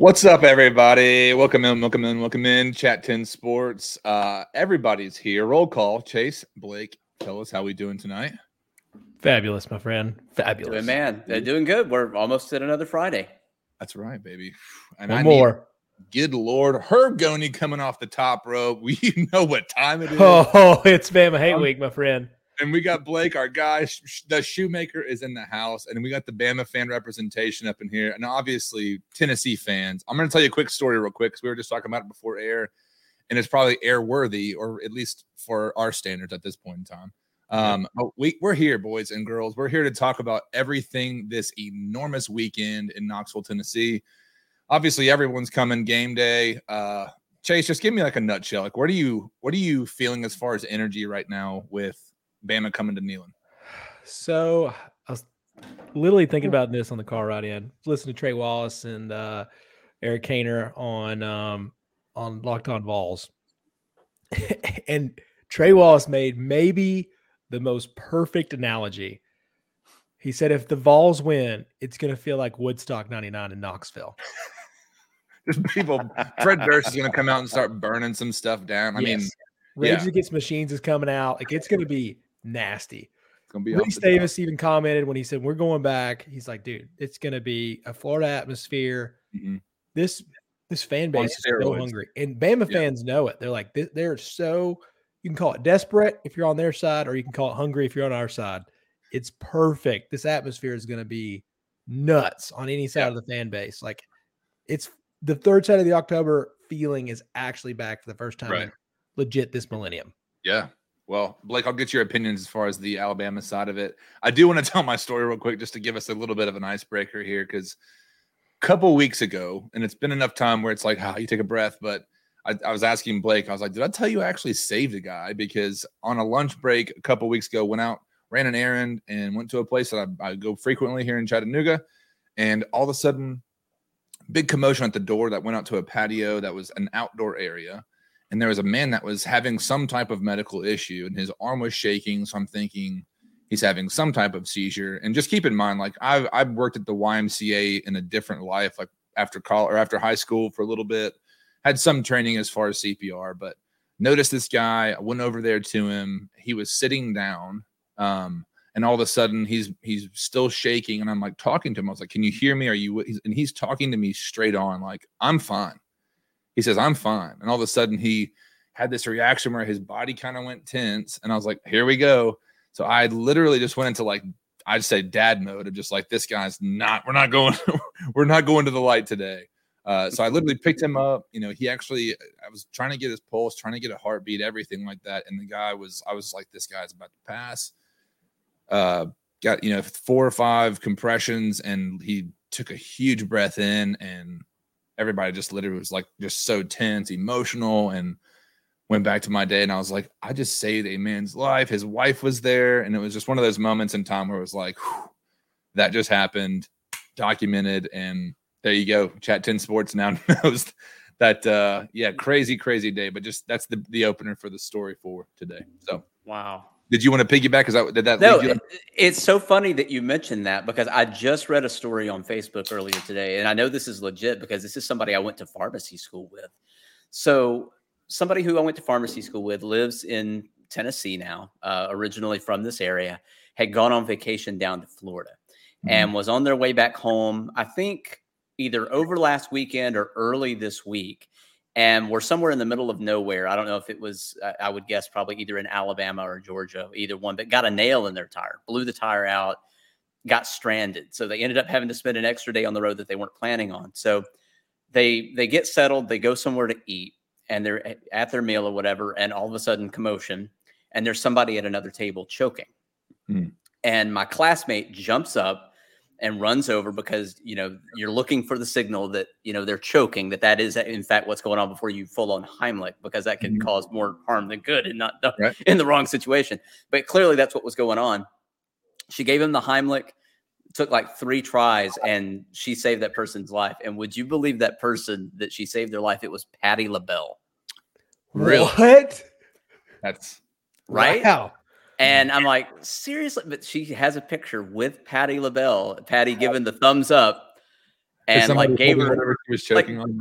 What's up, everybody? Welcome in, welcome in, welcome in. Chat 10 Sports. Uh, everybody's here. Roll call. Chase, Blake, tell us how we doing tonight. Fabulous, my friend. Fabulous. Doing, man, they're doing good. We're almost at another Friday. That's right, baby. And One I more. Need, good Lord, Herb Goney coming off the top rope. We know what time it is. Oh, it's Bama Hate Um, Week, my friend. And we got Blake, our guy. The shoemaker is in the house, and we got the Bama fan representation up in here, and obviously Tennessee fans. I'm going to tell you a quick story, real quick, because we were just talking about it before air, and it's probably air worthy, or at least for our standards at this point in time. Um, we we're here, boys and girls. We're here to talk about everything this enormous weekend in Knoxville, Tennessee. Obviously, everyone's coming game day. Uh, Chase, just give me like a nutshell. Like, what are you what are you feeling as far as energy right now with Bama coming to Neyland? So I was literally thinking about this on the car ride in. Listening to Trey Wallace and uh, Eric Kaner on um, on Locked On Vols, and Trey Wallace made maybe the most perfect analogy. He said, "If the Vols win, it's going to feel like Woodstock '99 in Knoxville." Just people, Fred Durst is going to come out and start burning some stuff down. I mean, Yes. it's Rage yeah. Against Machines is coming out. Like it's going to be nasty. going to be Rece Davis even commented when he said we're going back. He's like, dude, it's to be a Florida atmosphere. Mhm. This this fan base is so hungry, and Bama Yeah. fans know it. They're like, they- they're so. You can call it desperate if you're on their side, or you can call it hungry if you're on our side. It's perfect. This atmosphere is to be nuts on any side Yeah. of the fan base. Like, it's the third side of the October feeling is actually back for the first time Right. legit this millennium. Yeah. Well, Blake, I'll get your opinions as far as the Alabama side of it. I do want to tell my story real quick just to give us a little bit of an icebreaker here because a couple weeks ago, and it's been enough time where it's like, how you take a breath, but I, I was asking Blake, I was like, did I tell you I actually saved a guy? Because on a lunch break a couple weeks ago, went out, ran an errand, and went to a place that I, I go frequently here in Chattanooga. And all of a sudden, big commotion at the door that went out to a patio that was an outdoor area and there was a man that was having some type of medical issue and his arm was shaking so i'm thinking he's having some type of seizure. And just keep in mind like i've, I've worked at the ymca in a different life like after college or after high school for a little bit. Had some training as far as cpr but noticed this guy. I went over there to him. He was sitting down um, and all of a sudden he's he's still shaking and i'm like talking to him. I was like can you hear me? Are you and he's talking to me straight on like i'm fine he says i'm fine. And all of a sudden he had this reaction where his body kind of went tense and i was like here we go. So i literally just went into like i'd say dad mode of just like this guy's not we're not going we're not going to the light today. Uh, so i literally picked him up you know he actually i was trying to get his pulse trying to get a heartbeat everything like that and the guy was i was like this guy's about to pass. Uh got you know four or five compressions and he took a huge breath in and everybody just literally was like just so tense emotional and went back to my day and i was like i just saved a man's life. His wife was there. And it was just one of those moments in time where it was like that just happened documented and there you go chat 10 sports now knows that uh yeah crazy crazy day but just that's the the opener for the story for today so. Wow. Did you want to piggyback is that did that No, it- it's so funny that you mentioned that because I just read a story on Facebook earlier today, and I know this is legit because this is somebody I went to pharmacy school with. So, somebody who I went to pharmacy school with lives in Tennessee now, uh, originally from this area, had gone on vacation down to Florida and was on their way back home. I think either over last weekend or early this week. And we're somewhere in the middle of nowhere. I don't know if it was, I- I would guess probably either in Alabama or Georgia, either one, but got a nail in their tire, blew the tire out, got stranded. So they ended up having to spend an extra day on the road that they weren't planning on. So they they get settled, they go somewhere to eat, and they're at- their meal or whatever, and all of a sudden commotion, and there's somebody at another table choking. Hmm. And my classmate jumps up and runs over because you know you're looking for the signal that you know they're choking that that is in fact what's going on before you full on Heimlich because that can Mhm. cause more harm than good and not Right. in the wrong situation. But clearly that's what was going on. She gave him the Heimlich, took like three tries, and she saved that person's life. And would you believe that person that she saved their life? It was Patty LaBelle, Really? What? that's right? Wow. And I'm like, seriously, but she has a picture with Patty LaBelle, Patty giving the thumbs up. and like gave her whatever she was like, choking on.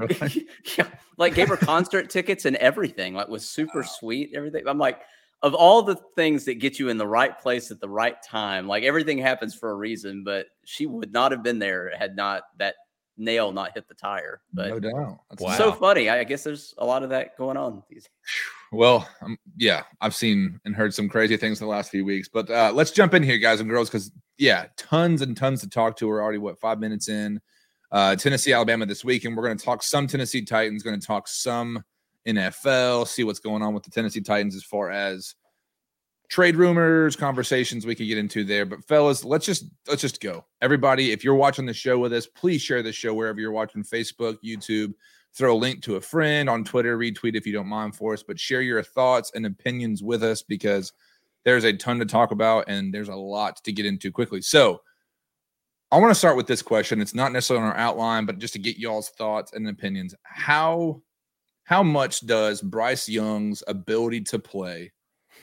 yeah, like gave her concert tickets and everything. Like was super sweet. Everything. I'm like, of all the things that get you in the right place at the right time, like everything happens for a reason. But she would not have been there had not that nail not hit the tire. But no doubt. That's so funny. I guess there's a lot of that going on. These Well, um, yeah, I've seen and heard some crazy things in the last few weeks, but uh, let's jump in here, guys and girls, because yeah, tons and tons to talk to. We're already what five minutes in. Uh, Tennessee, Alabama this week, and we're going to talk some Tennessee Titans. Going to talk some NFL. See what's going on with the Tennessee Titans as far as trade rumors, conversations we could get into there. But fellas, let's just let's just go. Everybody, if you're watching the show with us, please share the show wherever you're watching Facebook, YouTube. Throw a link to a friend on Twitter, retweet if you don't mind for us, but share your thoughts and opinions with us because there's a ton to talk about and there's a lot to get into quickly. So I want to start with this question. It's not necessarily on our outline, but just to get y'all's thoughts and opinions. How how much does Bryce Young's ability to play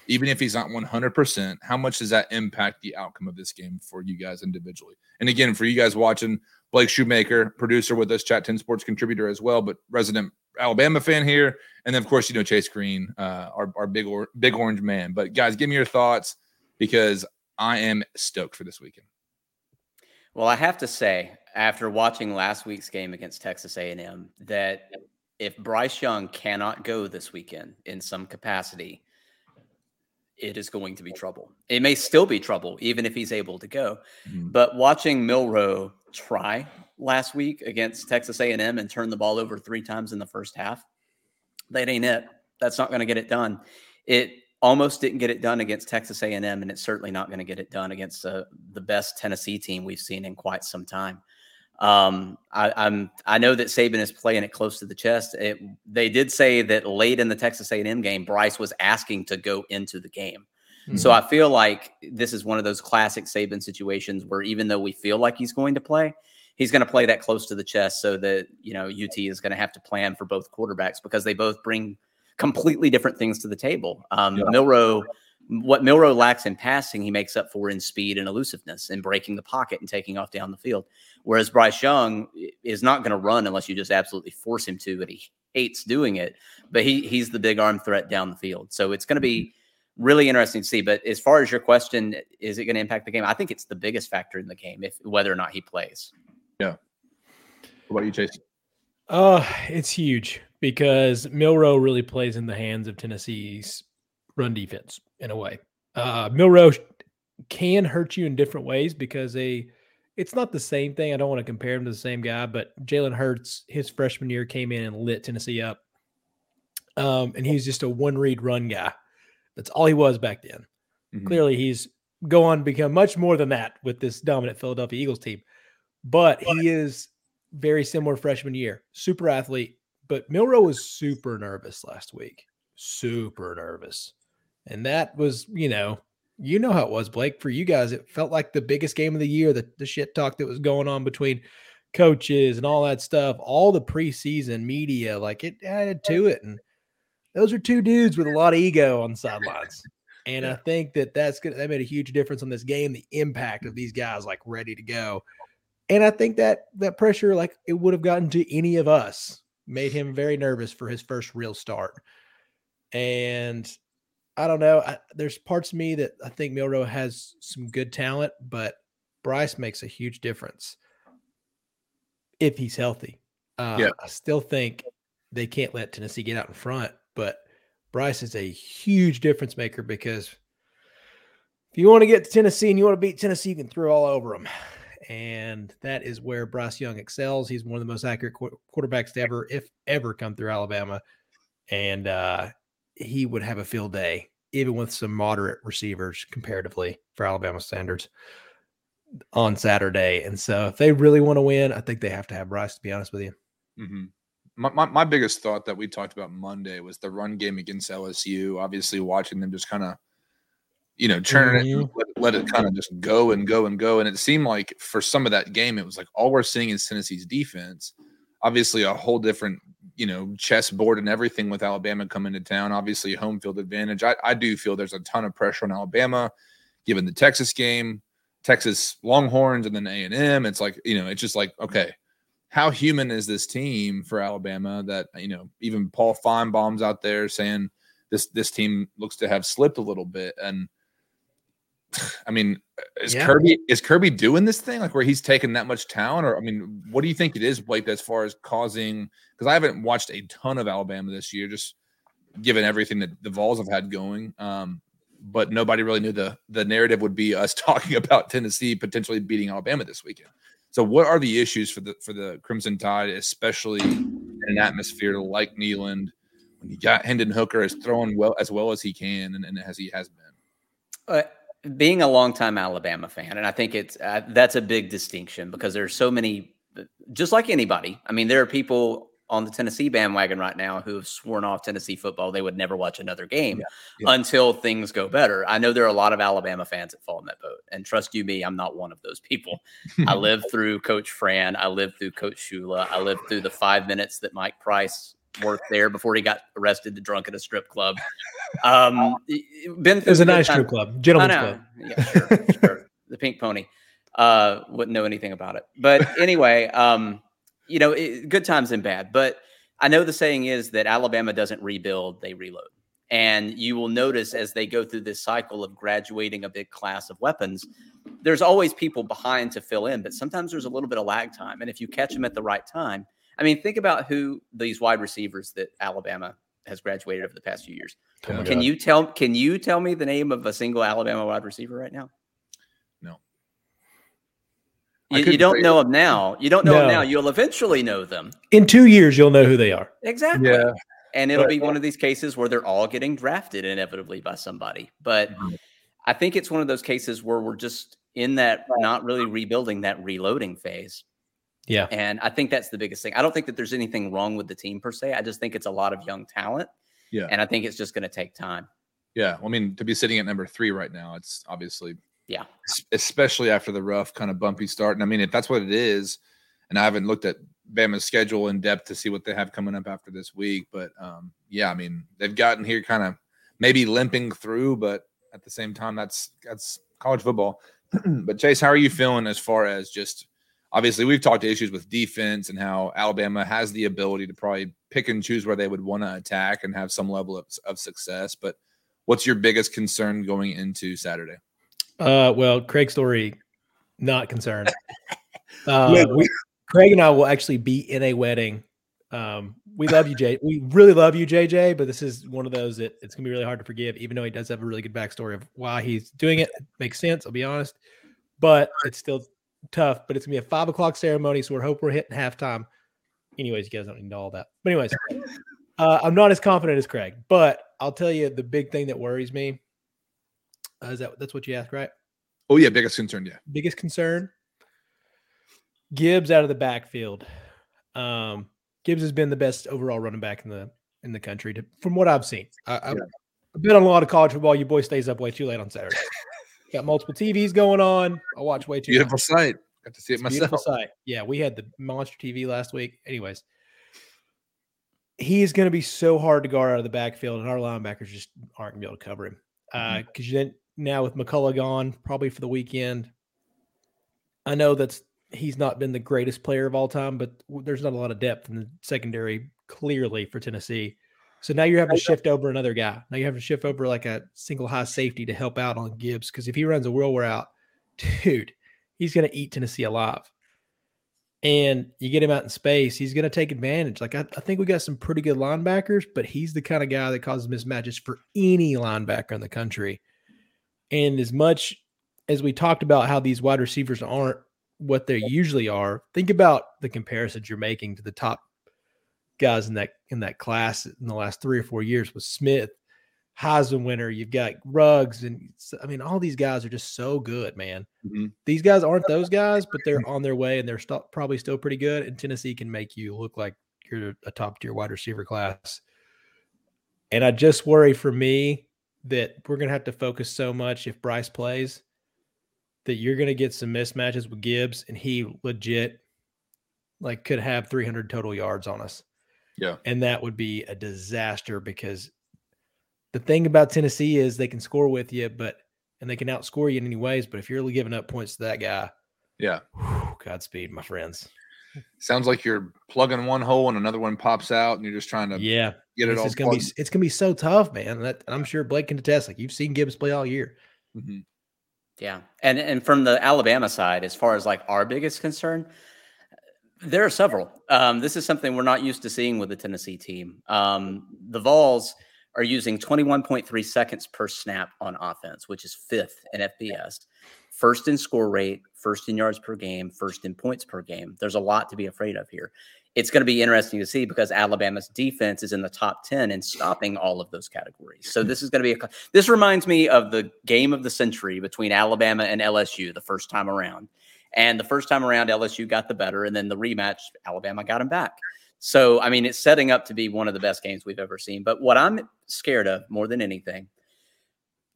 even if he's not 100%, how much does that impact the outcome of this game for you guys individually? And again, for you guys watching, Blake Shoemaker, producer with us, Chat 10 Sports contributor as well, but resident Alabama fan here. And then, of course, you know, Chase Green, uh, our, our big, or, big orange man. But guys, give me your thoughts because I am stoked for this weekend. Well, I have to say, after watching last week's game against Texas A&M, that if Bryce Young cannot go this weekend in some capacity, it is going to be trouble. It may still be trouble, even if he's able to go. Mm-hmm. But watching Milroe try last week against Texas A&M and turn the ball over three times in the first half, that ain't it. That's not going to get it done. It almost didn't get it done against Texas A&M, and it's certainly not going to get it done against uh, the best Tennessee team we've seen in quite some time. Um, I, am I know that Saban is playing it close to the chest. It, they did say that late in the Texas A&M game, Bryce was asking to go into the game. Mm-hmm. So I feel like this is one of those classic Saban situations where even though we feel like he's going to play, he's going to play that close to the chest so that you know UT is going to have to plan for both quarterbacks because they both bring completely different things to the table. Um, yeah. Milroe what Milroe lacks in passing, he makes up for in speed and elusiveness and breaking the pocket and taking off down the field. Whereas Bryce Young is not going to run unless you just absolutely force him to, and he hates doing it. But he he's the big arm threat down the field. So it's going to be mm-hmm. really interesting to see. But as far as your question, is it going to impact the game? I think it's the biggest factor in the game, if whether or not he plays. Yeah. What about you, Chase? Uh, it's huge because Milroe really plays in the hands of Tennessee's run defense in a way. Uh, Milroe can hurt you in different ways because they it's not the same thing. I don't want to compare him to the same guy, but Jalen Hurts, his freshman year, came in and lit Tennessee up. Um, and he's just a one read run guy. That's all he was back then. Mm-hmm. Clearly, he's go on to become much more than that with this dominant Philadelphia Eagles team. But he is very similar freshman year, super athlete. But Milroe was super nervous last week, super nervous. And that was, you know, you know how it was, Blake. For you guys, it felt like the biggest game of the year. The, the shit talk that was going on between coaches and all that stuff, all the preseason media, like it added to it. And those are two dudes with a lot of ego on the sidelines. And I think that that's good. That made a huge difference on this game. The impact of these guys, like ready to go. And I think that that pressure, like it would have gotten to any of us, made him very nervous for his first real start. And I don't know. I, there's parts of me that I think Milroe has some good talent, but Bryce makes a huge difference if he's healthy. Uh, yeah. I still think they can't let Tennessee get out in front, but Bryce is a huge difference maker because if you want to get to Tennessee and you want to beat Tennessee, you can throw all over them. And that is where Bryce Young excels. He's one of the most accurate qu- quarterbacks to ever, if ever, come through Alabama. And uh, he would have a field day, even with some moderate receivers comparatively for Alabama standards on Saturday. And so if they really want to win, I think they have to have Bryce, to be honest with you. Mm-hmm. My, my, my, biggest thought that we talked about Monday was the run game against LSU. Obviously, watching them just kind of, you know, turn mm-hmm. it, let, let it kind of just go and go and go. And it seemed like for some of that game, it was like all we're seeing is Tennessee's defense. Obviously, a whole different you know, chessboard and everything with Alabama coming to town. Obviously, home field advantage. I, I do feel there's a ton of pressure on Alabama, given the Texas game, Texas Longhorns, and then A and M. It's like you know, it's just like okay, how human is this team for Alabama that you know even Paul Finebaum's out there saying this this team looks to have slipped a little bit and I mean is Yeah. Kirby is Kirby doing this thing like where he's taking that much talent or I mean what do you think it is Blake as far as causing because I haven't watched a ton of Alabama this year just given everything that the Vols have had going um but nobody really knew the the narrative would be us talking about Tennessee potentially beating Alabama this weekend. So what are the issues for the for the Crimson Tide, especially in an atmosphere like Neyland, when you got Hendon Hooker is throwing well as well as he can and, and as he has been. Uh, being a longtime Alabama fan, and I think it's uh, that's a big distinction because there's so many, just like anybody. I mean, there are people on the Tennessee bandwagon right now who have sworn off Tennessee football. They would never watch another game yeah. until things go better. I know there are a lot of Alabama fans that fall in that boat, and trust you me, I'm not one of those people. I lived through Coach Fran. I lived through Coach Shula. I lived through the five minutes that Mike Price worked there before he got arrested, the drunk at a strip club. Um, been It was a nice time- strip club, I gentleman's club. Yeah, sure, sure. The pink pony. Uh, wouldn't know anything about it. But anyway, um, you know, it, good times and bad. But I know the saying is that Alabama doesn't rebuild, they reload. And you will notice as they go through this cycle of graduating a big class of weapons, there's always people behind to fill in, but sometimes there's a little bit of lag time. And if you catch them at the right time, I mean, think about who these wide receivers that Alabama has graduated over the past few years. Oh Can God. you tell? Can you tell me the name of a single Alabama wide receiver right now? No. You, you don't tell know them now. You don't know them now. You'll eventually know them In two years, you'll know who they are. exactly. Yeah. And it'll But- be one of these cases where they're all getting drafted inevitably by somebody. But Mhm. I think it's one of those cases where we're just in that not really rebuilding that reloading phase. Yeah. And I think that's the biggest thing. I don't think that there's anything wrong with the team per se. I just think it's a lot of young talent. Yeah. And I think it's just going to take time. Yeah. Well, I mean, to be sitting at number three right now, it's obviously Yeah. especially after the rough kind of bumpy start. And I mean, if that's what it is, and I haven't looked at Bama's schedule in depth to see what they have coming up after this week, but um, yeah, I mean, they've gotten here kind of maybe limping through, but at the same time, that's that's college football. but Chase, how are you feeling as far as just obviously we've talked to issues with defense and how Alabama has the ability to probably pick and choose where they would want to attack and have some level of, of success, but what's your biggest concern going into Saturday? Uh, well, Craig Story, not concerned. Uh, we, Craig and I will actually be in a wedding. Um, we love you, Jay. We really love you, JJ. But this is one of those that it's gonna be really hard to forgive, even though he does have a really good backstory of why he's doing it. It makes sense. I'll be honest, but it's still tough. But it's gonna be a five o'clock ceremony, so we're hope we're hitting halftime. Anyways, you guys don't need know all that. But anyways, uh, I'm not as confident as Craig. But I'll tell you the big thing that worries me. Uh, is that that's what you asked, right? Oh yeah, biggest concern, yeah. biggest concern Gibbs out of the backfield. Um, Gibbs has been the best overall running back in the in the country, to, from what I've seen. I, I've, Yeah. I've been on a lot of college football. Your boy stays up way too late on Saturday. Got multiple TVs going on. I watch way too. Beautiful much. sight. Got to see it It's a beautiful sight. Yeah, we had the monster TV last week. Anyways, he is going to be so hard to guard out of the backfield, and our linebackers just aren't going to be able to cover him. Uh, mm-hmm. Because then now with McCollough gone, probably for the weekend, I know that's he's not been the greatest player of all time, but there's not a lot of depth in the secondary clearly for Tennessee. So now you're having to shift over another guy. Now you have to shift over like a single high safety to help out on Gibbs because if he runs a wear out, dude, he's going to eat Tennessee alive. And you get him out in space, he's going to take advantage. Like I, I think we got some pretty good linebackers, but he's the kind of guy that causes mismatches for any linebacker in the country. And as much as we talked about how these wide receivers aren't what they usually are, think about the comparisons you're making to the top guys in that in that class in the last three or four years with Smith, Heisman winner. You've got Ruggs, and I mean, all these guys are just so good, man. Mhm. These guys aren't those guys, but they're on their way, and they're st- probably still pretty good. And Tennessee can make you look like you're a top tier wide receiver class. And I just worry for me that we're gonna have to focus so much if Bryce plays that you're gonna get some mismatches with Gibbs, and he legit like could have 300 total yards on us. Yeah. And that would be a disaster because the thing about Tennessee is they can score with you, but and they can outscore you in any ways. But if you're really giving up points to that guy, Yeah. whew, Godspeed, my friends. sounds like you're plugging one hole and another one pops out, and you're just trying to Yeah, get it it's all. just gonna be it's gonna be so tough, man. That I'm sure Blake can attest. Like you've seen Gibbs play all year. Mhm. Yeah. And and from the Alabama side, as far as like our biggest concern, there are several. Um, this is something we're not used to seeing with the Tennessee team. Um, the Vols are using 21.3 seconds per snap on offense, which is fifth in FBS, first in score rate, first in yards per game, first in points per game. There's a lot to be afraid of here. It's going to be interesting to see because Alabama's defense is in the top 10 in stopping all of those categories. So this is going to be a this reminds me of the game of the century between Alabama and LSU the first time around. And the first time around, LSU got the better, and then the rematch, Alabama got him back. So, I mean, it's setting up to be one of the best games we've ever seen. But what I'm scared of more than anything,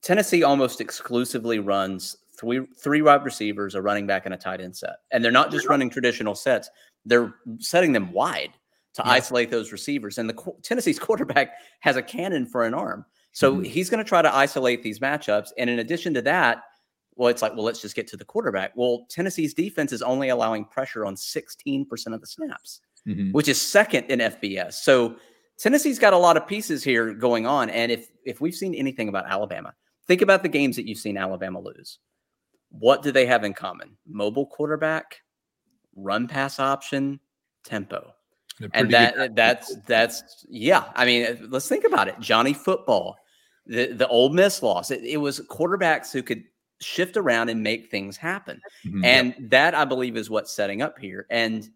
Tennessee almost exclusively runs three three wide receivers, a running back, and a tight end set. And they're not just running traditional sets; they're setting them wide to Yeah. isolate those receivers. And the Tennessee's quarterback has a cannon for an arm, so Mhm. he's going to try to isolate these matchups. And in addition to that, well, it's like, well, let's just get to the quarterback. Well, Tennessee's defense is only allowing pressure on 16% of the snaps, Mhm. which is second in FBS. So Tennessee's got a lot of pieces here going on. And if if we've seen anything about Alabama, think about the games that you've seen Alabama lose. What do they have in common? Mobile quarterback, run pass option, tempo and that good- that's that's yeah. I mean, let's think about it. Johnny Football, the the Ole Miss loss. It, it was quarterbacks who could shift around and make things happen, Mhm. and that I believe is what's setting up here. And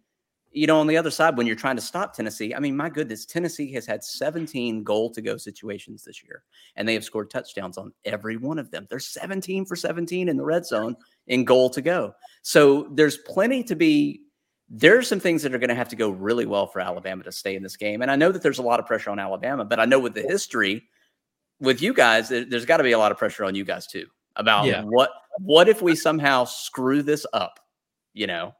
you know, on the other side, when you're trying to stop Tennessee, I mean, my goodness, Tennessee has had 17 goal to go situations this year, and they have scored touchdowns on every one of them. They're 17 for 17 in the red zone in goal to go. So there's plenty to be there are some things that are going to have to go really well for Alabama to stay in this game. And I know that there's a lot of pressure on Alabama, but I know with the history with you guys, there, has got to be a lot of pressure on you guys too about Yeah. what what if we somehow screw this up, you know?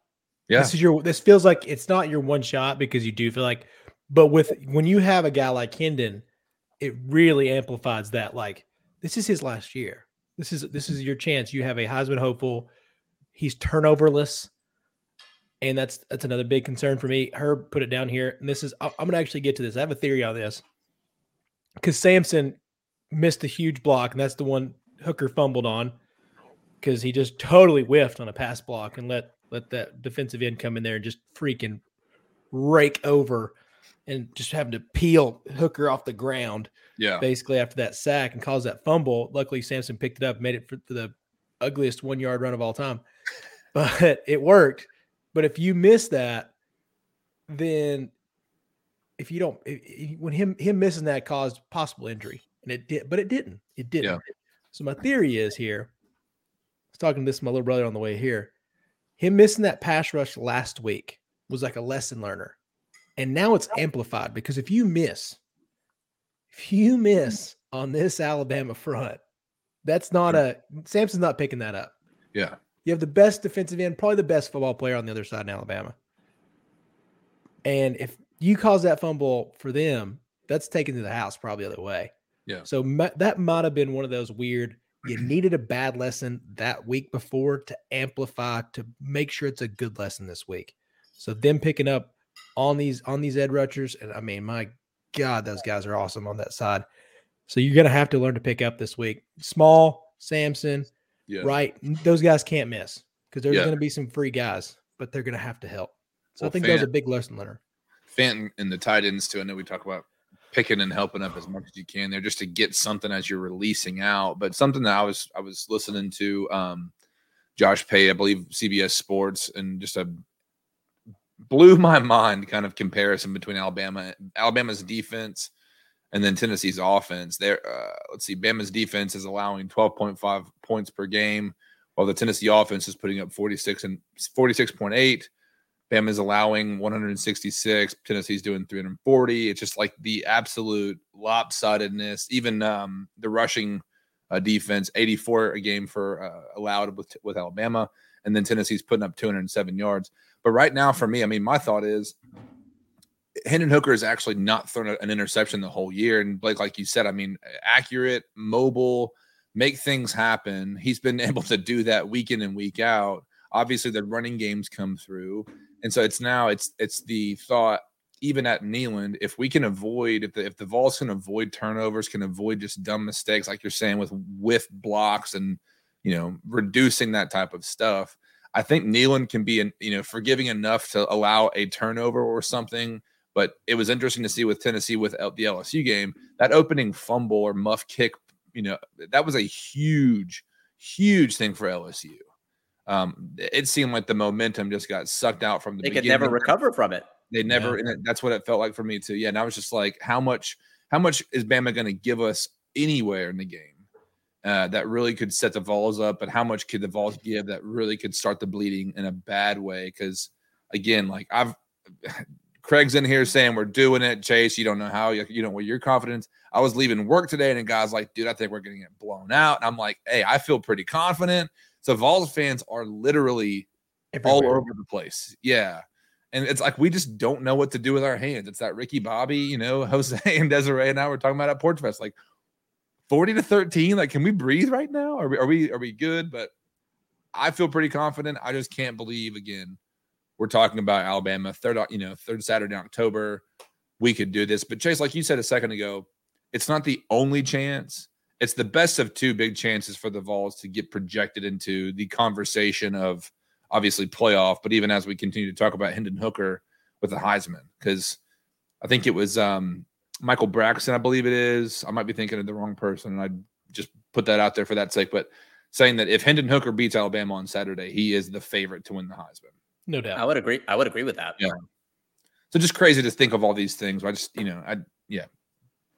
yeah. This is your this feels like it's not your one shot because you do feel like but with when you have a guy like Hendon, it really amplifies that like this is his last year. This is this is your chance. You have a Heisman hopeful. He's turnoverless. And that's that's another big concern for me. Herb put it down here. And this is I- I'm gonna actually get to this. I have a theory on this. Because Sampson missed a huge block, and that's the one Hooker fumbled on because he just totally whiffed on a pass block and let let that defensive end come in there and just freaking rake over and just having to peel Hooker off the ground yeah. basically after that sack and cause that fumble. Luckily, Sampson picked it up, made it for, the ugliest one yard run of all time, but it worked. But if you miss that, then if you don't, if, if- when him him missing that caused possible injury, and it did, but it didn't. It didn't. Yeah. So my theory is here. I was talking to this my little brother on the way here. Him missing that pass rush last week was like a lesson learner, and now it's amplified because if you miss, if you miss on this Alabama front, that's not a Sampson's not picking that up. Yeah. You have the best defensive end, probably the best football player on the other side in Alabama. And if you cause that fumble for them, that's taken to the house probably the other way. Yeah. So ma- that might have been one of those weird. You needed a bad lesson that week before to amplify to make sure it's a good lesson this week. So them picking up on these on these edge rushers, and I mean, my God, those guys are awesome on that side. So you're gonna have to learn to pick up this week. Small, Sampson, Yeah. right? Those guys can't miss because there's Yeah. going to be some free guys, but they're going to have to help. So Well, I think that was a big lesson learner. Fenton and the tight ends too. I know we talk about picking and helping up as much as you can there just to get something as you're releasing out. But something that I was I was listening to um Josh Pate, I believe CBS Sports, and just a blew my mind kind of comparison between Alabama Alabama's defense and then Tennessee's offense. There, uh, let's see, Bama's defense is allowing 12.5 points per game, while the Tennessee offense is putting up 46 and 46.8. Bama's allowing 166. Tennessee's doing 340. It's just like the absolute lopsidedness. Even um, the rushing uh, defense, 84 a game for uh, allowed with with Alabama, and then Tennessee's putting up 207 yards. But right now, for me, I mean, my thought is Hendon Hooker has actually not thrown an interception the whole year. And Blake, like you said, I mean, accurate, mobile, make things happen. He's been able to do that week in and week out. Obviously, the running games come through. And so it's now it's it's the thought even at Neyland, if we can avoid if the if the Vols can avoid turnovers, can avoid just dumb mistakes like you're saying with with blocks and you know reducing that type of stuff. I think Neyland can be, you know, forgiving enough to allow a turnover or something. But it was interesting to see with Tennessee with the LSU game that opening fumble or muff kick. You know, that was a huge, huge thing for LSU. Um, it seemed like the momentum just got sucked out from the. They beginning. could never recover from it. They never, yeah. and that's what it felt like for me too. Yeah, and I was just like, how much, how much is Bama going to give us anywhere in the game? Uh, that really could set the Vols up, but how much could the Vols give that really could start the bleeding in a bad way? Because again, like I've Craig's in here saying we're doing it. Chase, you don't know how you, you know what your confidence. I was leaving work today, and a guy's like, "Dude, I think we're gonna get blown out." And I'm like, "Hey, I feel pretty confident." So Vols fans are literally Everywhere. all over the place. Yeah. And it's like we just don't know what to do with our hands. It's that Ricky Bobby, you know, Jose and Desiree and I were talking about at Porch Fest. Like, 40 to 13. Like, can we breathe right now? Are we are we are we good? But I feel pretty confident. I just can't believe again. We're talking about Alabama, third, you know, third Saturday in October. We could do this. But Chase, like you said a second ago, it's not the only chance. It's the best of two big chances for the Vols to get projected into the conversation of obviously playoff, but even as we continue to talk about Hendon Hooker with the Heisman, because I think it was um Michael Braxton, I believe it is. I might be thinking of the wrong person, and I just put that out there for that sake. But saying that if Hendon Hooker beats Alabama on Saturday, he is the favorite to win the Heisman. No doubt. I would agree. I would agree with that. Yeah. So just crazy to think of all these things. I just, you know, I yeah,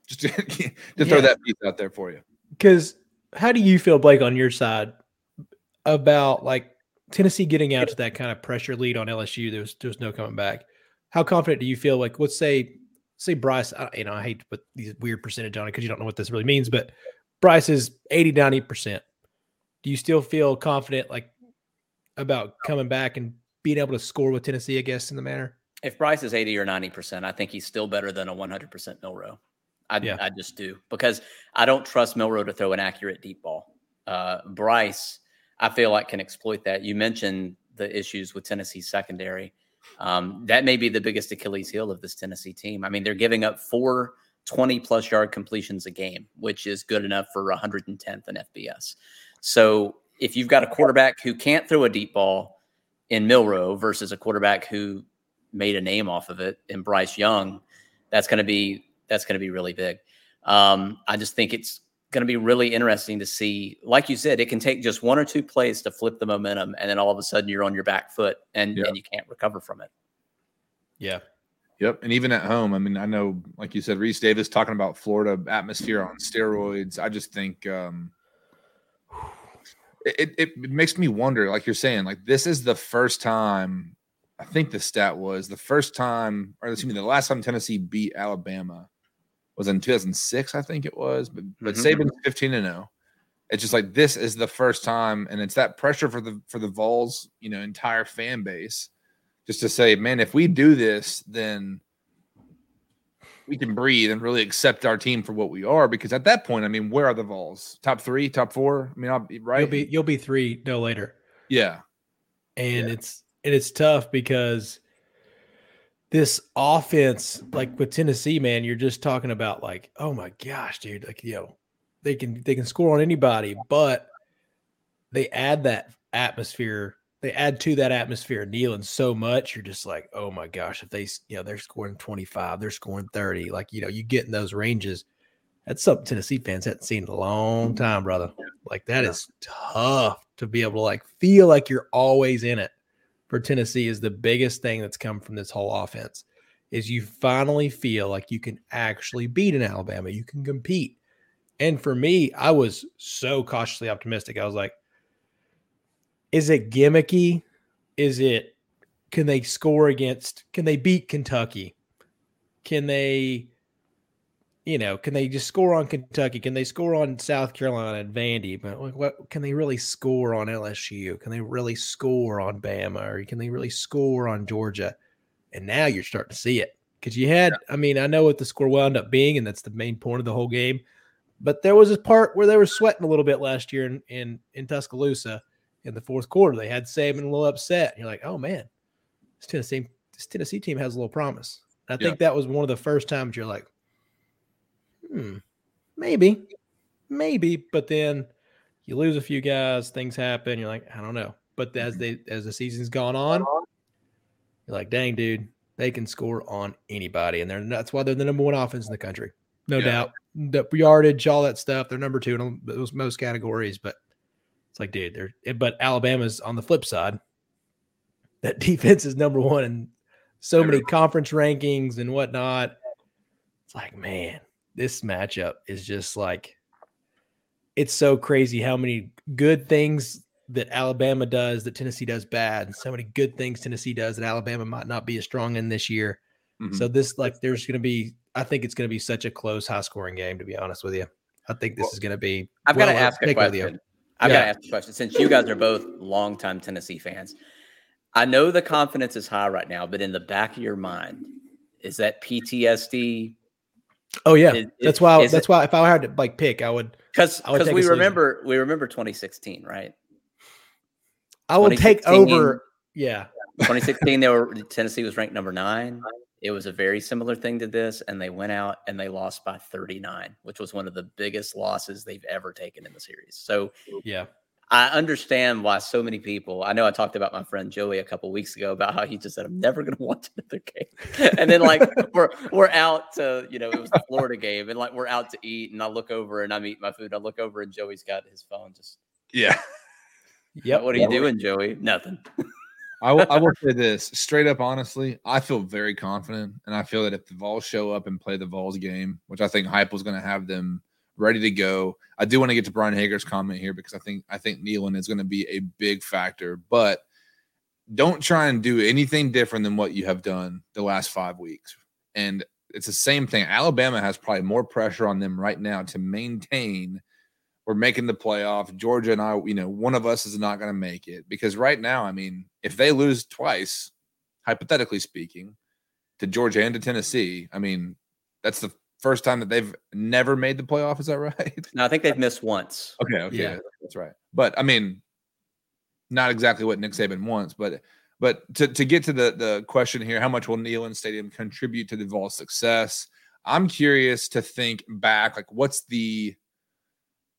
just to, to yeah. throw that piece out there for you. Because how do you feel, Blake, on your side about like Tennessee getting out to that kind of pressure lead on LSU? There's there's no coming back. How confident do you feel? Like, let's say say Bryce, you know, I hate to put these weird percentage on it because you don't know what this really means, but Bryce is 80, 90%. Do you still feel confident like about coming back and being able to score with Tennessee, I guess, in the manner? If Bryce is 80 or 90%, I think he's still better than a 100% Milroe. I, yeah. I just do because I don't trust Milroe to throw an accurate deep ball. Uh, Bryce, I feel like can exploit that. You mentioned the issues with Tennessee's secondary. Um, that may be the biggest Achilles heel of this Tennessee team. I mean, they're giving up four 20 plus yard completions a game, which is good enough for 110th in FBS. So if you've got a quarterback who can't throw a deep ball in Milroe versus a quarterback who made a name off of it in Bryce Young, that's going to be that's going to be really big. Um, I just think it's going to be really interesting to see. Like you said, it can take just one or two plays to flip the momentum, and then all of a sudden you're on your back foot and, and you can't recover from it. Yeah. Yep. And even at home, I mean, I know, like you said, Rece Davis talking about Florida atmosphere on steroids. I just think um, it, it, it makes me wonder, like you're saying, like this is the first time, I think the stat was the first time, or excuse me, the last time Tennessee beat Alabama was in 2006, I think it was. But but mm-hmm. Saban's 15 and 0. It's just like this is the first time, and it's that pressure for the for the Vols, you know, entire fan base, just to say, man, if we do this, then we can breathe and really accept our team for what we are. Because at that point, I mean, where are the Vols? Top three, top four? I mean, I'll be right. You'll be you'll be three no later. Yeah, and yeah. it's and it's tough because this offense, like with Tennessee, man, you're just talking about like, oh my gosh, dude, like you know, they can they can score on anybody, but they add that atmosphere. They add to that atmosphere kneeling so much, you're just like, oh my gosh, if they, you know, they're scoring 25, they're scoring 30, like you know, you get in those ranges. That's something Tennessee fans hadn't seen in a long time, brother. Like that is tough to be able to like feel like you're always in it for Tennessee is the biggest thing that's come from this whole offense is you finally feel like you can actually beat an Alabama. You can compete. And for me, I was so cautiously optimistic. I was like, is it gimmicky? Is it can they score against can they beat Kentucky? Can they you know, can they just score on Kentucky? Can they score on South Carolina and Vandy? But like, what can they really score on LSU? Can they really score on Bama or can they really score on Georgia? And now you're starting to see it because you had, I mean, I know what the score wound up being, and that's the main point of the whole game. But there was a part where they were sweating a little bit last year in in, in Tuscaloosa in the fourth quarter. They had Saban a little upset. And you're like, oh man, this Tennessee this Tennessee team has a little promise. I Yeah. think that was one of the first times you're like, hmm, maybe, maybe, but then you lose a few guys, things happen. You're like, I don't know. But as they as the season's gone on, you're like, dang, dude, they can score on anybody, and they're that's why they're the number one offense in the country, no Yeah. doubt. The yardage, all that stuff, they're number two in those most categories. But it's like, dude, they're but Alabama's on the flip side. That defense is number one in so many conference rankings and whatnot. It's like, man, this matchup is just like it's so crazy how many good things that Alabama does that Tennessee does bad, and so many good things Tennessee does that Alabama might not be as strong in this year. Mhm. So this like there's gonna be I think it's gonna be such a close, high scoring game, to be honest with you. I think this Well, is gonna be I've well got to ask a question. I've Yeah. got to ask a question. Since you guys are both longtime Tennessee fans, I know the confidence is high right now, but in the back of your mind, is that PTSD? Oh yeah. Is- that's why is that's it- why if I had to like pick, I would Because I would take a we remember we remember 2016, right? I will take over yeah. 2016, they were Tennessee was ranked number nine. It was a very similar thing to this, and they went out and they lost by 39, which was one of the biggest losses they've ever taken in the series. So Yeah. I understand why so many people. I know I talked about my friend Joey a couple weeks ago about how he just said, "I'm never going to watch another game," and then like we're we're out to you know it was the Florida game, and like we're out to eat, and I look over and I'm eating my food. I look over and Joey's got his phone. Just yeah. Yep. what are you doing, Joey? Nothing. I will, I will say this straight up, honestly. I feel very confident, and I feel that if the Vols show up and play the Vols game, which I think Heupel was going to have them ready to go. I do want to get to Brian Hager's comment here because I think I think Neyland is going to be a big factor, but don't try and do anything different than what you have done the last five weeks. And it's the same thing. Alabama has probably more pressure on them right now to maintain we're making the playoff. Georgia and I, you know, one of us is not going to make it because right now, I mean, if they lose twice, hypothetically speaking, to Georgia and to Tennessee, I mean, that's the first time that they've never made the playoff. Is that right? No, I think they've missed once. Okay, okay, Yeah. that's right. But I mean, not exactly what Nick Saban wants, but but to, to get to the the question here, how much will Neyland Stadium contribute to the Vols' success? I'm curious to think back, like what's the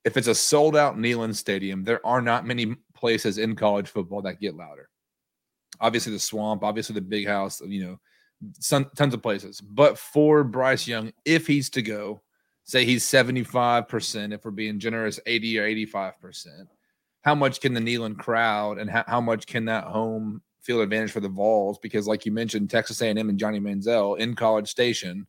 if it's a sold out Neyland Stadium, there are not many places in college football that get louder. Obviously, the swamp, obviously the big house, you know, tons of places. But for Bryce Young, if he's to go, say he's 75%, if we're being generous, 80 or 85%, how much can the Neyland crowd and how, how much can that home field advantage for the Vols? Because like you mentioned, Texas A&M and Johnny Manziel in College Station,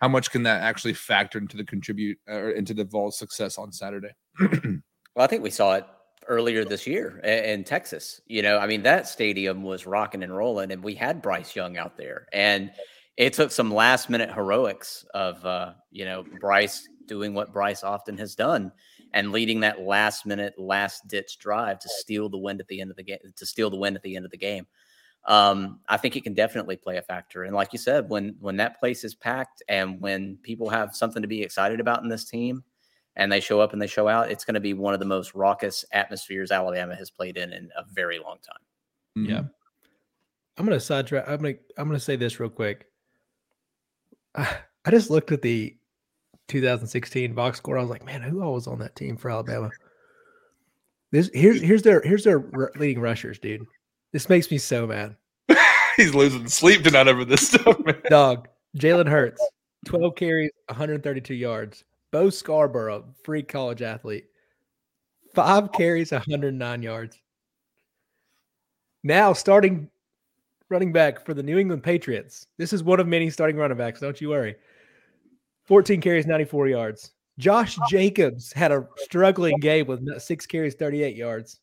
how much can that actually factor into the contribute or into the Vols' success on Saturday? Well, I think we saw it earlier this year in Texas. You know, I mean, that stadium was rocking and rolling, and we had Bryce Young out there. And it took some last minute heroics of, uh, you know, Bryce doing what Bryce often has done and leading that last minute, last ditch drive to steal the win at the end of the game, to steal the win at the end of the game. Um, I think it can definitely play a factor. And like you said, when when that place is packed and when people have something to be excited about in this team, and they show up and they show out, it's going to be one of the most raucous atmospheres Alabama has played in in a very long time. Yeah. Mm-hmm. I'm gonna sidetrack. I'm gonna I'm gonna say this real quick. I, I just looked at the 2016 box score. I was like, man, who all was on that team for Alabama? This here's here's their here's their leading rushers, dude. This makes me so mad. He's losing sleep tonight over this stuff, man. Dog, Jalen Hurts, 12 carries, 132 yards. Bo Scarborough, free college athlete, five carries, 109 yards. Now starting running back for the New England Patriots. This is one of many starting running backs. Don't you worry. 14 carries, 94 yards. Josh Jacobs had a struggling game with six carries, 38 yards.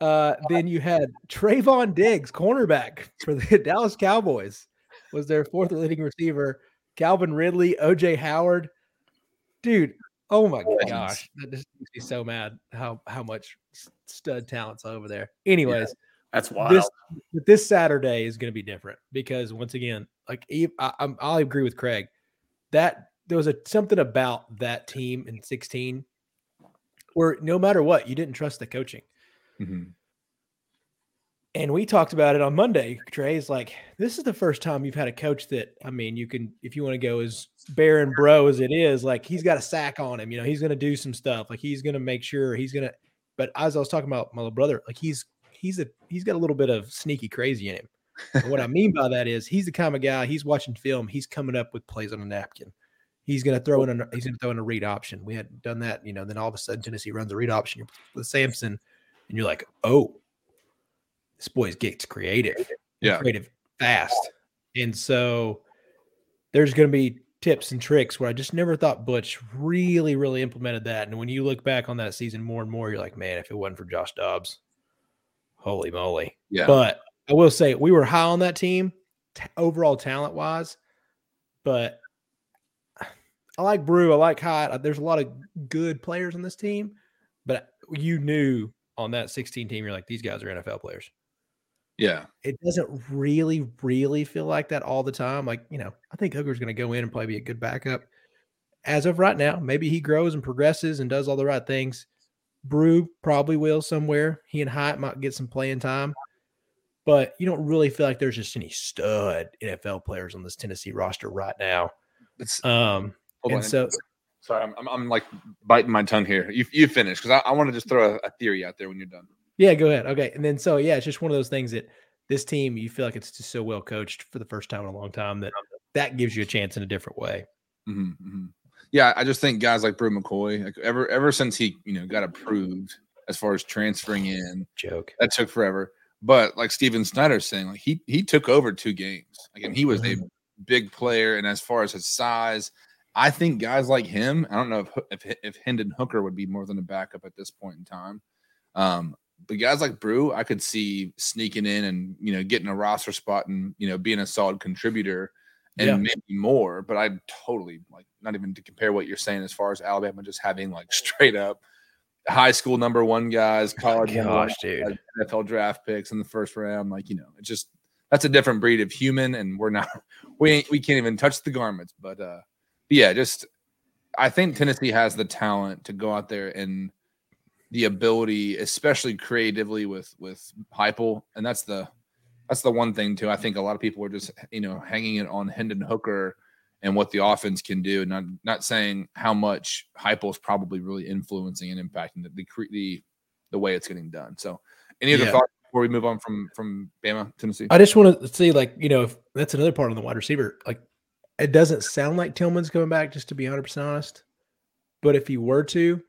Uh, then you had Trevon Diggs, cornerback for the Dallas Cowboys, was their fourth leading receiver. Calvin Ridley, OJ Howard, dude. Oh my Legends. gosh, that just makes me so mad how how much stud talent's over there. Anyways, That's wild. this but this Saturday is going to be different because once again, like I, I'm, I'll agree with Craig that there was a something about that team in 16 where no matter what, you didn't trust the coaching. Mhm. And we talked about it on Monday. Trey is like, this is the first time you've had a coach that, I mean, you can, if you want to go as bare and bro as it is, like he's got a sack on him. You know, he's going to do some stuff. Like he's going to make sure he's going to. But as I was talking about my little brother, like he's he's a he's got a little bit of sneaky crazy in him. And what I mean by that is he's the kind of guy. He's watching film. He's coming up with plays on a napkin. He's going to throw in a he's going to throw in a read option. We hadn't done that, you know. Then all of a sudden Tennessee runs a read option with Sampson, and you're like, oh, this boy gets creative, Yeah. creative fast. And so there's going to be tips and tricks where I just never thought Butch really, really implemented that. And when you look back on that season more and more, you're like, man, if it wasn't for Josh Dobbs, holy moly. Yeah. But I will say we were high on that team, t- overall talent wise. But I like Bru. I like Hyatt. There's a lot of good players on this team, but you knew on that 16 team, you're like, these guys are NFL players. Yeah. It doesn't really, really feel like that all the time. Like, you know, I think Hooker's going to go in and probably be a good backup. As of right now, maybe he grows and progresses and does all the right things. Bru probably will somewhere. He and Hyatt might get some playing time, but you don't really feel like there's just any stud NFL players on this Tennessee roster right now. It's, Um, hold and on. so Sorry, I'm, I'm, I'm like biting my tongue here. You you finish because I, I want to just throw a, a theory out there when you're done. Yeah, go ahead. Okay. And then so yeah, it's just one of those things that this team you feel like it's just so well coached for the first time in a long time that that gives you a chance in a different way. hmm hmm Yeah, I just think guys like Bru McCoy, like ever ever since he you know got approved as far as transferring in, Joke. that took forever. But like Steven Snyder's saying, like he he took over two games. Again, he was a big player, and as far as his size, I think guys like him. I don't know if if if Hendon Hooker would be more than a backup at this point in time. Um, but guys like Bru, I could see sneaking in and you know getting a roster spot and you know being a solid contributor and Yeah. maybe more. But I totally like not even to compare what you're saying as far as Alabama just having like straight up high school number one guys, college number one Gosh, dude. NFL draft picks in the first round. Like, you know, it's just that's a different breed of human, and we're not we ain't we can't even touch the garments. But uh but yeah, just I think Tennessee has the talent to go out there and the ability, especially creatively with with Heupel, and that's the that's the one thing too. I think a lot of people are just you know hanging it on Hendon Hooker and what the offense can do, not not saying how much Heupel is probably really influencing and impacting the the the, the way it's getting done. So, any other Yeah. thoughts before we move on from from Bama Tennessee? I just want to see, like, you know, if that's another part on the wide receiver. Like, it doesn't sound like Tillman's coming back, just to be 100% honest. But if he were to,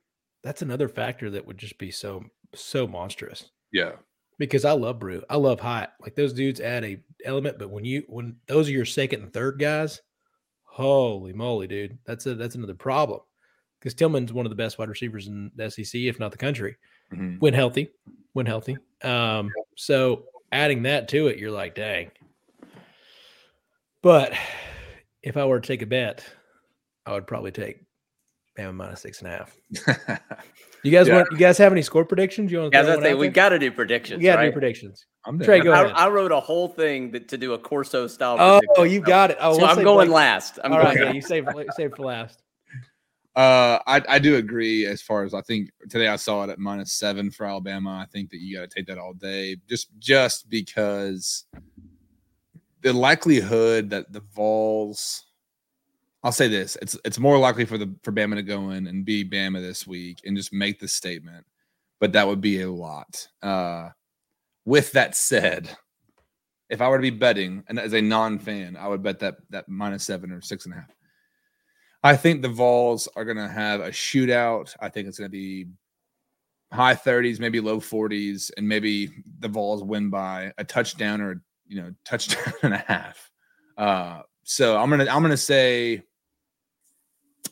that's another factor that would just be so, so monstrous. yeah, Because I love Bru. I love Hyatt. Like, those dudes add a element. But when you, when those are your second and third guys, holy moly, dude, that's a, that's another problem. Because Tillman's one of the best wide receivers in the SEC, if not the country Mhm. when healthy, when healthy. Um, so adding that to it, you're like, dang. But if I were to take a bet, I would probably take Bama minus six and a half. You guys Yeah. want? You guys have any score predictions? You want to? Guys, I think we got to do predictions. We got to right? do predictions. I'm down. Trey, go I, ahead. I wrote a whole thing that, to do a Corso style. Oh, prediction. you got it. Oh, So we'll I'm going Blake- last. I'm All going yeah, last. you save save for last. Uh, I, I do agree as far as I think today I saw it at minus seven for Alabama. I think that you got to take that all day just just because the likelihood that the Vols, I'll say this, it's it's more likely for the for Bama to go in and be Bama this week and just make the statement, but that would be a lot. Uh, with that said, if I were to be betting and as a non-fan, I would bet that that minus seven or six and a half. I think the Vols are going to have a shootout. I think it's going to be high 30s, maybe low 40s, and maybe the Vols win by a touchdown or you know touchdown and a half. Uh, so I'm gonna I'm gonna say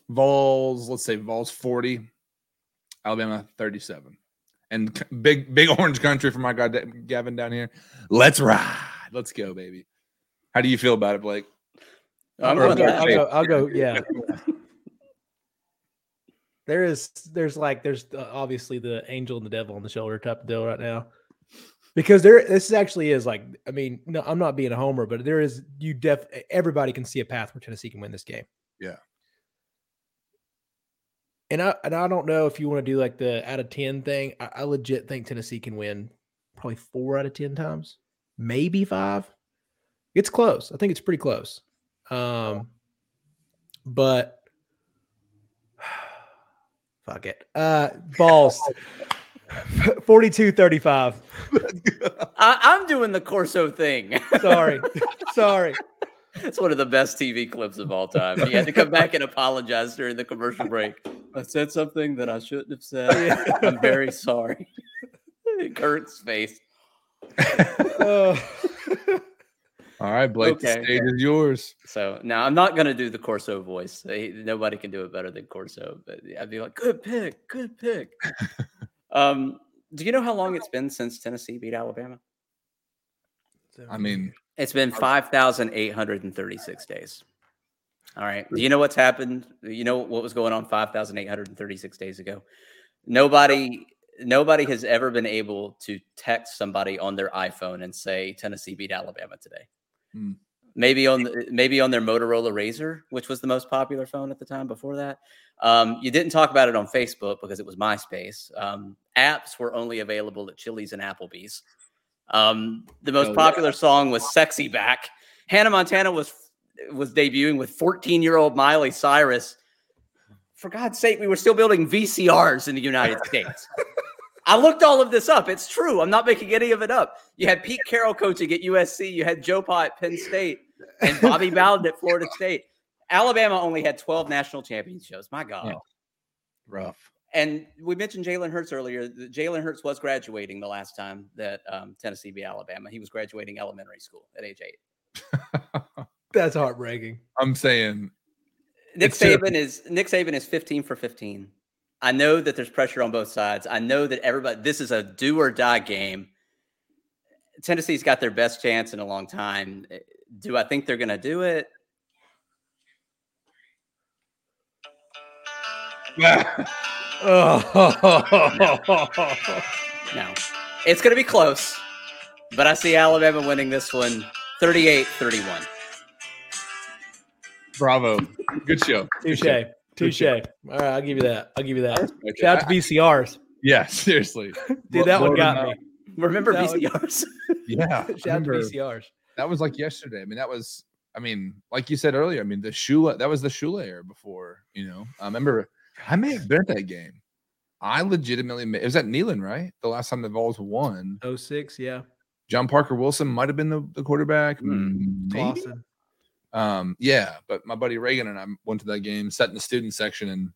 Vols. Let's say Vols 40, Alabama 37, and big big orange country for my guy Gavin down here. Let's ride. Let's go, baby. How do you feel about it, Blake? I'm I'll, go, I'll go. I'll go. Yeah. There is, there's like, there's uh, obviously the angel and the devil on the shoulder type of deal right now, because there, this actually is like, I mean, no, I'm not being a homer, but there is, you def, everybody can see a path where Tennessee can win this game. Yeah. And I, and I don't know if you want to do like the out of ten thing. I, I legit think Tennessee can win probably four out of 10 times, maybe five. It's close. I think it's pretty close. Um, but fuck it. Uh, balls 42 35. I, I'm doing the Corso thing. Sorry. Sorry. It's one of the best TV clips of all time. He had to come back and apologize during the commercial break. I said something that I shouldn't have said. I'm very sorry. Kurt's face. Uh, All right, Blake, Okay. the stage is yours. So now I'm not going to do the Corso voice. Nobody can do it better than Corso. But I'd be like, good pick, good pick. um, do you know how long it's been since Tennessee beat Alabama? I mean, It's been 5,836 days. All right. Do you know what's happened? You know what was going on 5,836 days ago? Nobody nobody has ever been able to text somebody on their iPhone and say Tennessee beat Alabama today. Hmm. Maybe on the, maybe on their Motorola Razor, which was the most popular phone at the time before that. Um, you didn't talk about it on Facebook because it was MySpace. Um, apps were only available at Chili's and Applebee's. Um, the most Oh, yeah. popular song was "Sexy Back." Hannah Montana was was debuting with 14 year old Miley Cyrus. For God's sake, we were still building VCRs in the United States. I looked all of this up. It's true. I'm not making any of it up. You had Pete Carroll coaching at USC. You had Joe Pa at Penn State and Bobby Bowden at Florida State. Alabama only had 12 national championships. My God. Yeah. rough. And we mentioned Jalen Hurts earlier. that Jalen Hurts was graduating the last time that um, Tennessee beat Alabama. He was graduating elementary school at age eight. that's heartbreaking. I'm saying Nick It's. Saban is Nick Saban is 15 for 15. I know that there's pressure on both sides. I know that everybody this is a do or die game. Tennessee's got their best chance in a long time. Do I think they're going to do it? Oh, No. It's going to be close. But I see Alabama winning this one 38-31. bravo. Good show. Good touche. Touche. All right, I'll give you that. I'll give you that. Okay. Shout out to VCRs. Yeah, seriously. Dude, that one got me. out. Remember That would- VCRs? Yeah. Shout out to remember- VCRs. that was like yesterday. I mean, that was, I mean, like you said earlier, I mean, the Shula, that was the Shula era before, you know. I remember I may have been at that game. I legitimately, it was at Neyland, right? The last time the Vols won. 06, yeah. John Parker Wilson might have been the, the quarterback. Hmm. Maybe. Clausen. Um, yeah, but my buddy Reagan and I went to that game, sat in the student section, and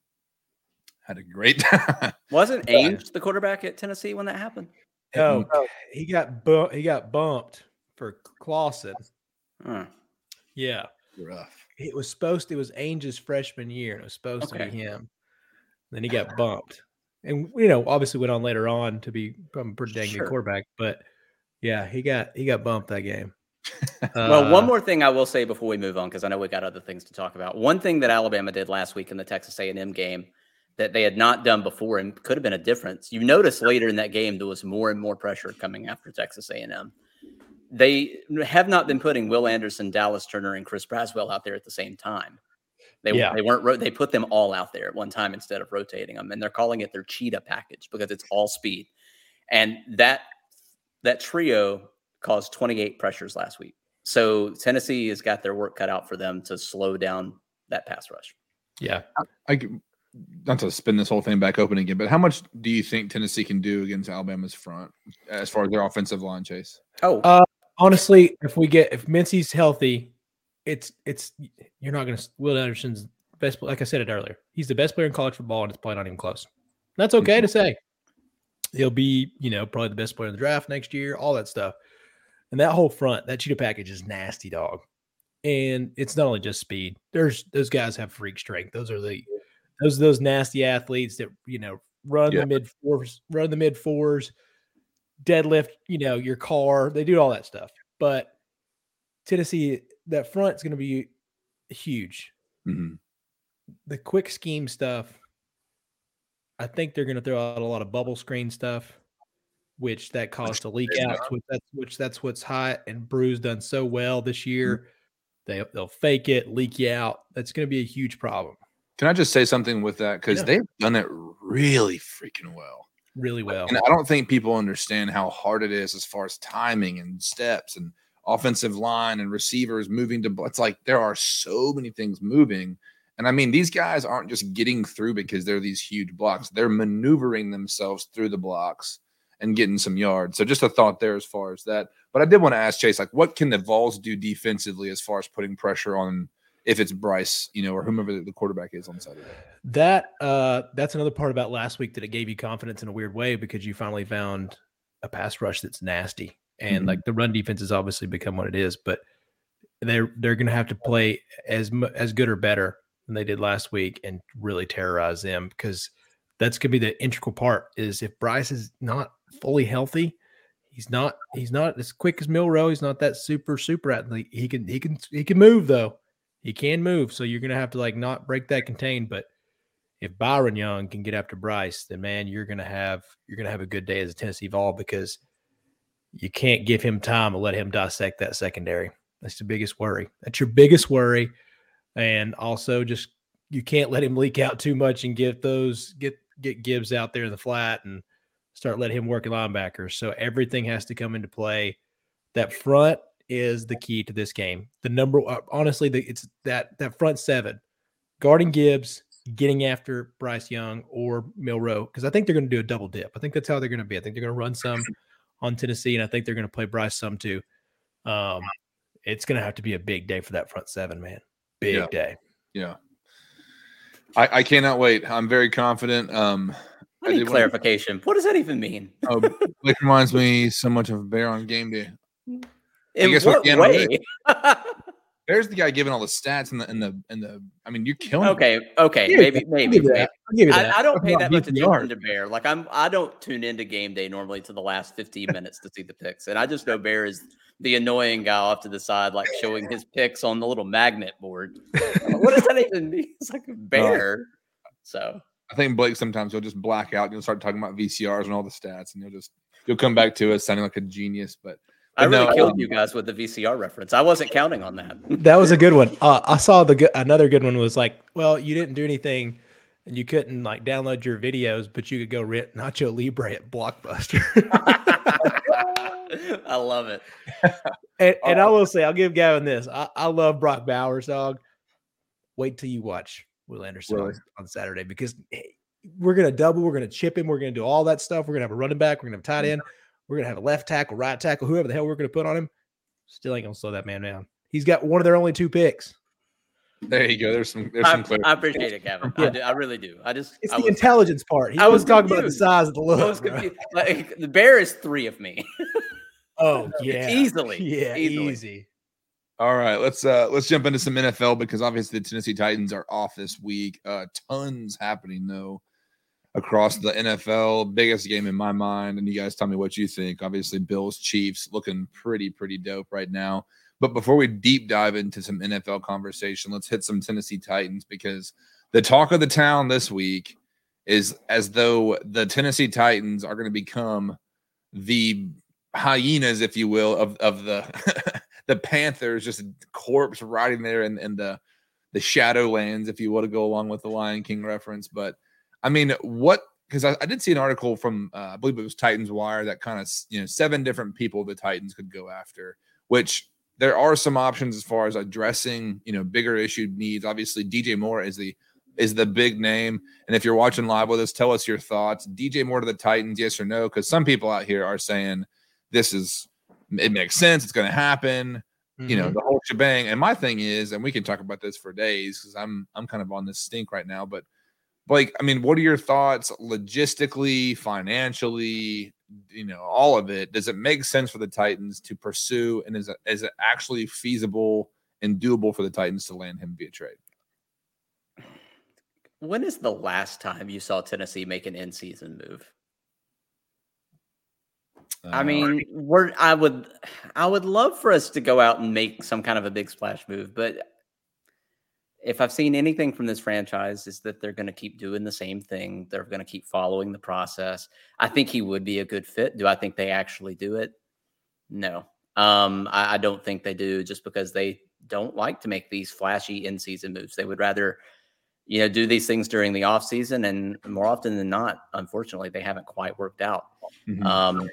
had a great time. Wasn't Yeah. Ainge the quarterback at Tennessee when that happened? No, he got bu- he got bumped for Clausen. Huh. Yeah. rough. It was supposed to, it was Ainge's freshman year, and it was supposed to be him. Then he got bumped. And you know, obviously went on later on to be um, pretty dang Sure. good quarterback. But yeah, he got he got bumped that game. Well, one Uh, more thing I will say before we move on, because I know we got other things to talk about. One thing that Alabama did last week in the Texas A&M game that they had not done before and could have been a difference. You notice later in that game there was more and more pressure coming after Texas A&M. They have not been putting Will Anderson, Dallas Turner, and Chris Braswell out there at the same time. They, Yeah. they weren't ro- they put them all out there at one time instead of rotating them, and they're calling it their cheetah package because it's all speed. And that that trio caused 28 pressures last week. So Tennessee has got their work cut out for them to slow down that pass rush. yeah. I c- not to spin this whole thing back open again, but how much do you think Tennessee can do against Alabama's front as far as their offensive line chase? Oh, Uh, Honestly, if we get if Mincy's healthy, it's it's you're not gonna Will Anderson's best like I said it earlier. He's the best player in college football and it's probably not even close. That's mm-hmm. okay to say. He'll be, you know, probably the best player in the draft next year, all that stuff. And that whole front, that cheetah package is nasty, dog. And it's not only just speed. There's those guys have freak strength. Those are the those those nasty athletes that you know run Yeah. the mid fours, run the mid fours, deadlift, you know, your car. They do all that stuff. But Tennessee, that front's going to be huge. Mhm. The quick scheme stuff, I think they're going to throw out a lot of bubble screen stuff, which that caused a leak out. Which that's which that's what's hot and Bru's done so well this year. They they'll fake it, leak you out. That's going to be a huge problem. Can I just say something with that? Because Yeah. they've done it really freaking well. really well. And I don't think people understand how hard it is as far as timing and steps and offensive line and receivers moving to. It's like there are so many things moving. And I mean, these guys aren't just getting through because they're these huge blocks. They're maneuvering themselves through the blocks and getting some yards. So just a thought there as far as that. But I did want to ask Chase, like, what can the Vols do defensively as far as putting pressure on if it's Bryce, you know, or whomever the quarterback is on Saturday? That uh that's another part about last week that it gave you confidence in a weird way because you finally found a pass rush that's nasty. And mm-hmm. like the run defense has obviously become what it is, but they're they're going to have to play as as good or better than they did last week and really terrorize them because that's going to be the integral part is if Bryce is not fully healthy, he's not he's not as quick as Milroe, he's not that super super athlete. He can he can he can move though. He can move, so you're going to have to like not break that contain, but if Byron Young can get after Bryce, then man, you're gonna have you're gonna have a good day as a Tennessee Vol because you can't give him time to let him dissect that secondary. That's the biggest worry. That's your biggest worry, and also just you can't let him leak out too much and get those get get Gibbs out there in the flat and start letting him work at linebackers. So everything has to come into play. That front is the key to this game. The number, uh, honestly, the, it's that that front seven, guarding Gibbs, getting after Bryce Young or Milroe because I think they're going to do a double dip. I think that's how they're going to be. I think they're going to run some on Tennessee, and I think they're going to play Bryce some too. Um, it's going to have to be a big day for that front seven, man. Big yeah. day. Yeah. I, I cannot wait. I'm very confident. Um, I need clarification. what does that even mean? oh, it reminds me so much of Bear on game day. In what, what way? There's the guy giving all the stats and the and the and the. I mean, you're killing. Okay, okay, yeah, maybe, maybe. maybe. I, I, don't pay that much attention to Bear. Like I'm, I don't tune into game day normally to the last 15 minutes to see the picks, and I just know Bear is the annoying guy off to the side, like showing his picks on the little magnet board. what does that even mean? It's like a bear. So I think Blake sometimes he'll just black out and you'll start talking about VCRs and all the stats, and you'll just you'll come back to us sounding like a genius, but I really no, killed um, you guys with the VCR reference. I wasn't counting on that. That was a good one. Uh, I saw the good, another good one was like, well, you didn't do anything, and you couldn't like download your videos, but you could go rent Nacho Libre at Blockbuster. I love it. And, and I will say, I'll give Gavin this. I, I love Brock Bowers, dog. Wait till you watch Will Anderson really? on Saturday because we're gonna double, we're gonna chip him, we're gonna do all that stuff. We're gonna have a running back, we're gonna have tight end. We're gonna have a left tackle, right tackle, whoever the hell we're gonna put on him. Still ain't gonna slow that man down. He's got one of their only two picks. There you go. There's some. There's I, some I appreciate it, Kevin. Yeah. I, do, I really do. I just. It's I the was, intelligence part. He I was talking about the size of the look. I was confused. Like, the bear is three of me. oh yeah, easily. Yeah, easily. easy. All right, let's uh let's jump into some NFL because obviously the Tennessee Titans are off this week. Uh tons happening though across the NFL. Biggest game in my mind, and you guys tell me what you think. Obviously, Bills Chiefs looking pretty pretty dope right now. But before we deep dive into some NFL conversation, let's hit some Tennessee Titans because the talk of the town this week is as though the Tennessee Titans are going to become the hyenas, if you will, of of the the Panthers, just corpse riding there in, in the the Shadowlands, if you want to go along with the Lion King reference. But I mean, what? Because I, I, did see an article from uh, I believe it was Titans Wire that kind of you know seven different people the Titans could go after, which there are some options as far as addressing you know bigger issue needs. Obviously, DJ Moore is the is the big name, and if you're watching live with us, tell us your thoughts. DJ Moore to the Titans, yes or no? Because some people out here are saying this is it makes sense, it's going to happen. Mm-hmm. You know mm-hmm. the whole shebang. And my thing is, and we can talk about this for days because I'm I'm kind of on this stink right now, but Blake, I mean, what are your thoughts logistically, financially, you know, all of it? Does it make sense for the Titans to pursue and is it, is it actually feasible and doable for the Titans to land him via trade? When is the last time you saw Tennessee make an in-season move? Uh, I mean, we're I would I would love for us to go out and make some kind of a big splash move, but if I've seen anything from this franchise, is that they're going to keep doing the same thing. They're going to keep following the process. I think he would be a good fit. Do I think they actually do it? No, um, I, I, don't think they do, just because they don't like to make these flashy in-season moves. They would rather you know, do these things during the off season, and more often than not, unfortunately, they haven't quite worked out. Mhm. Um,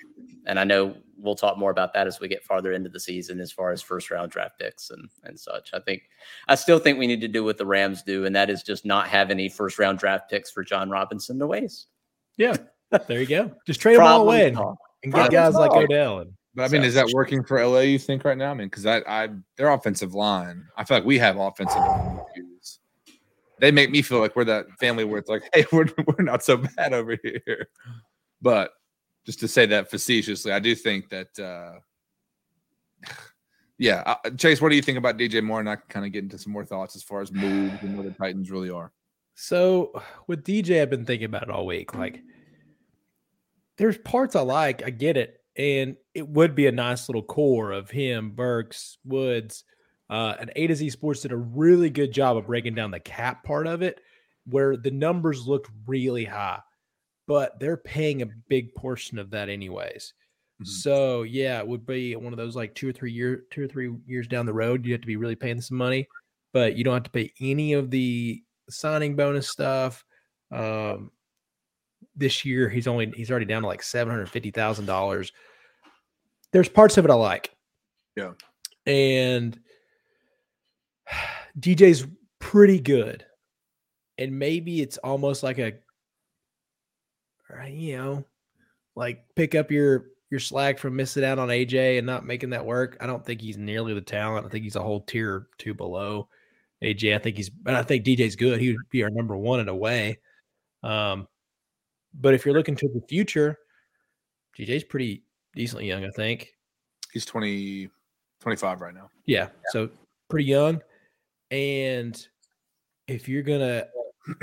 and I know we'll talk more about that as we get farther into the season, as far as first round draft picks and and such. I think I still think we need to do what the Rams do, and that is just not have any first round draft picks for Jon Robinson to waste. Yeah, there you go. Just trade them all away and, and get Problem guys like. Odell. And But I mean, So- is that working for LA? You think right now? I mean, because I, I, their offensive line, I feel like we have offensive line issues. They make me feel like we're that family where it's like, hey, we're we're not so bad over here. But just to say that facetiously, I do think that, uh yeah, uh, Chase, what do you think about DJ Moore? And I can kind of get into some more thoughts as far as moves and where the Titans really are. So with DJ, I've been thinking about it all week. Like, there's parts I like. I get it, and it would be a nice little core of him, Burks, Woods, uh, and A to Z Sports did a really good job of breaking down the cap part of it, where the numbers looked really high, but they're paying a big portion of that anyways. Mhm. So yeah, it would be one of those like two or three year, two or three years down the road. You have to be really paying some money, but you don't have to pay any of the signing bonus stuff. Um, this year he's only he's already down to like seven hundred fifty thousand dollars. There's parts of it I like. Yeah. and DJ's pretty good, and maybe it's almost like a, uh, you know, like pick up your your slack from missing out on AJ and not making that work. I don't think he's nearly the talent. I think he's a whole tier or two below AJ. I think he's, but I think DJ's good. He would be our number one in a way. Um, but if you're looking to the future, DJ's pretty decently young, I think. He's 20, 25 right now. Yeah, so pretty young. And if you're gonna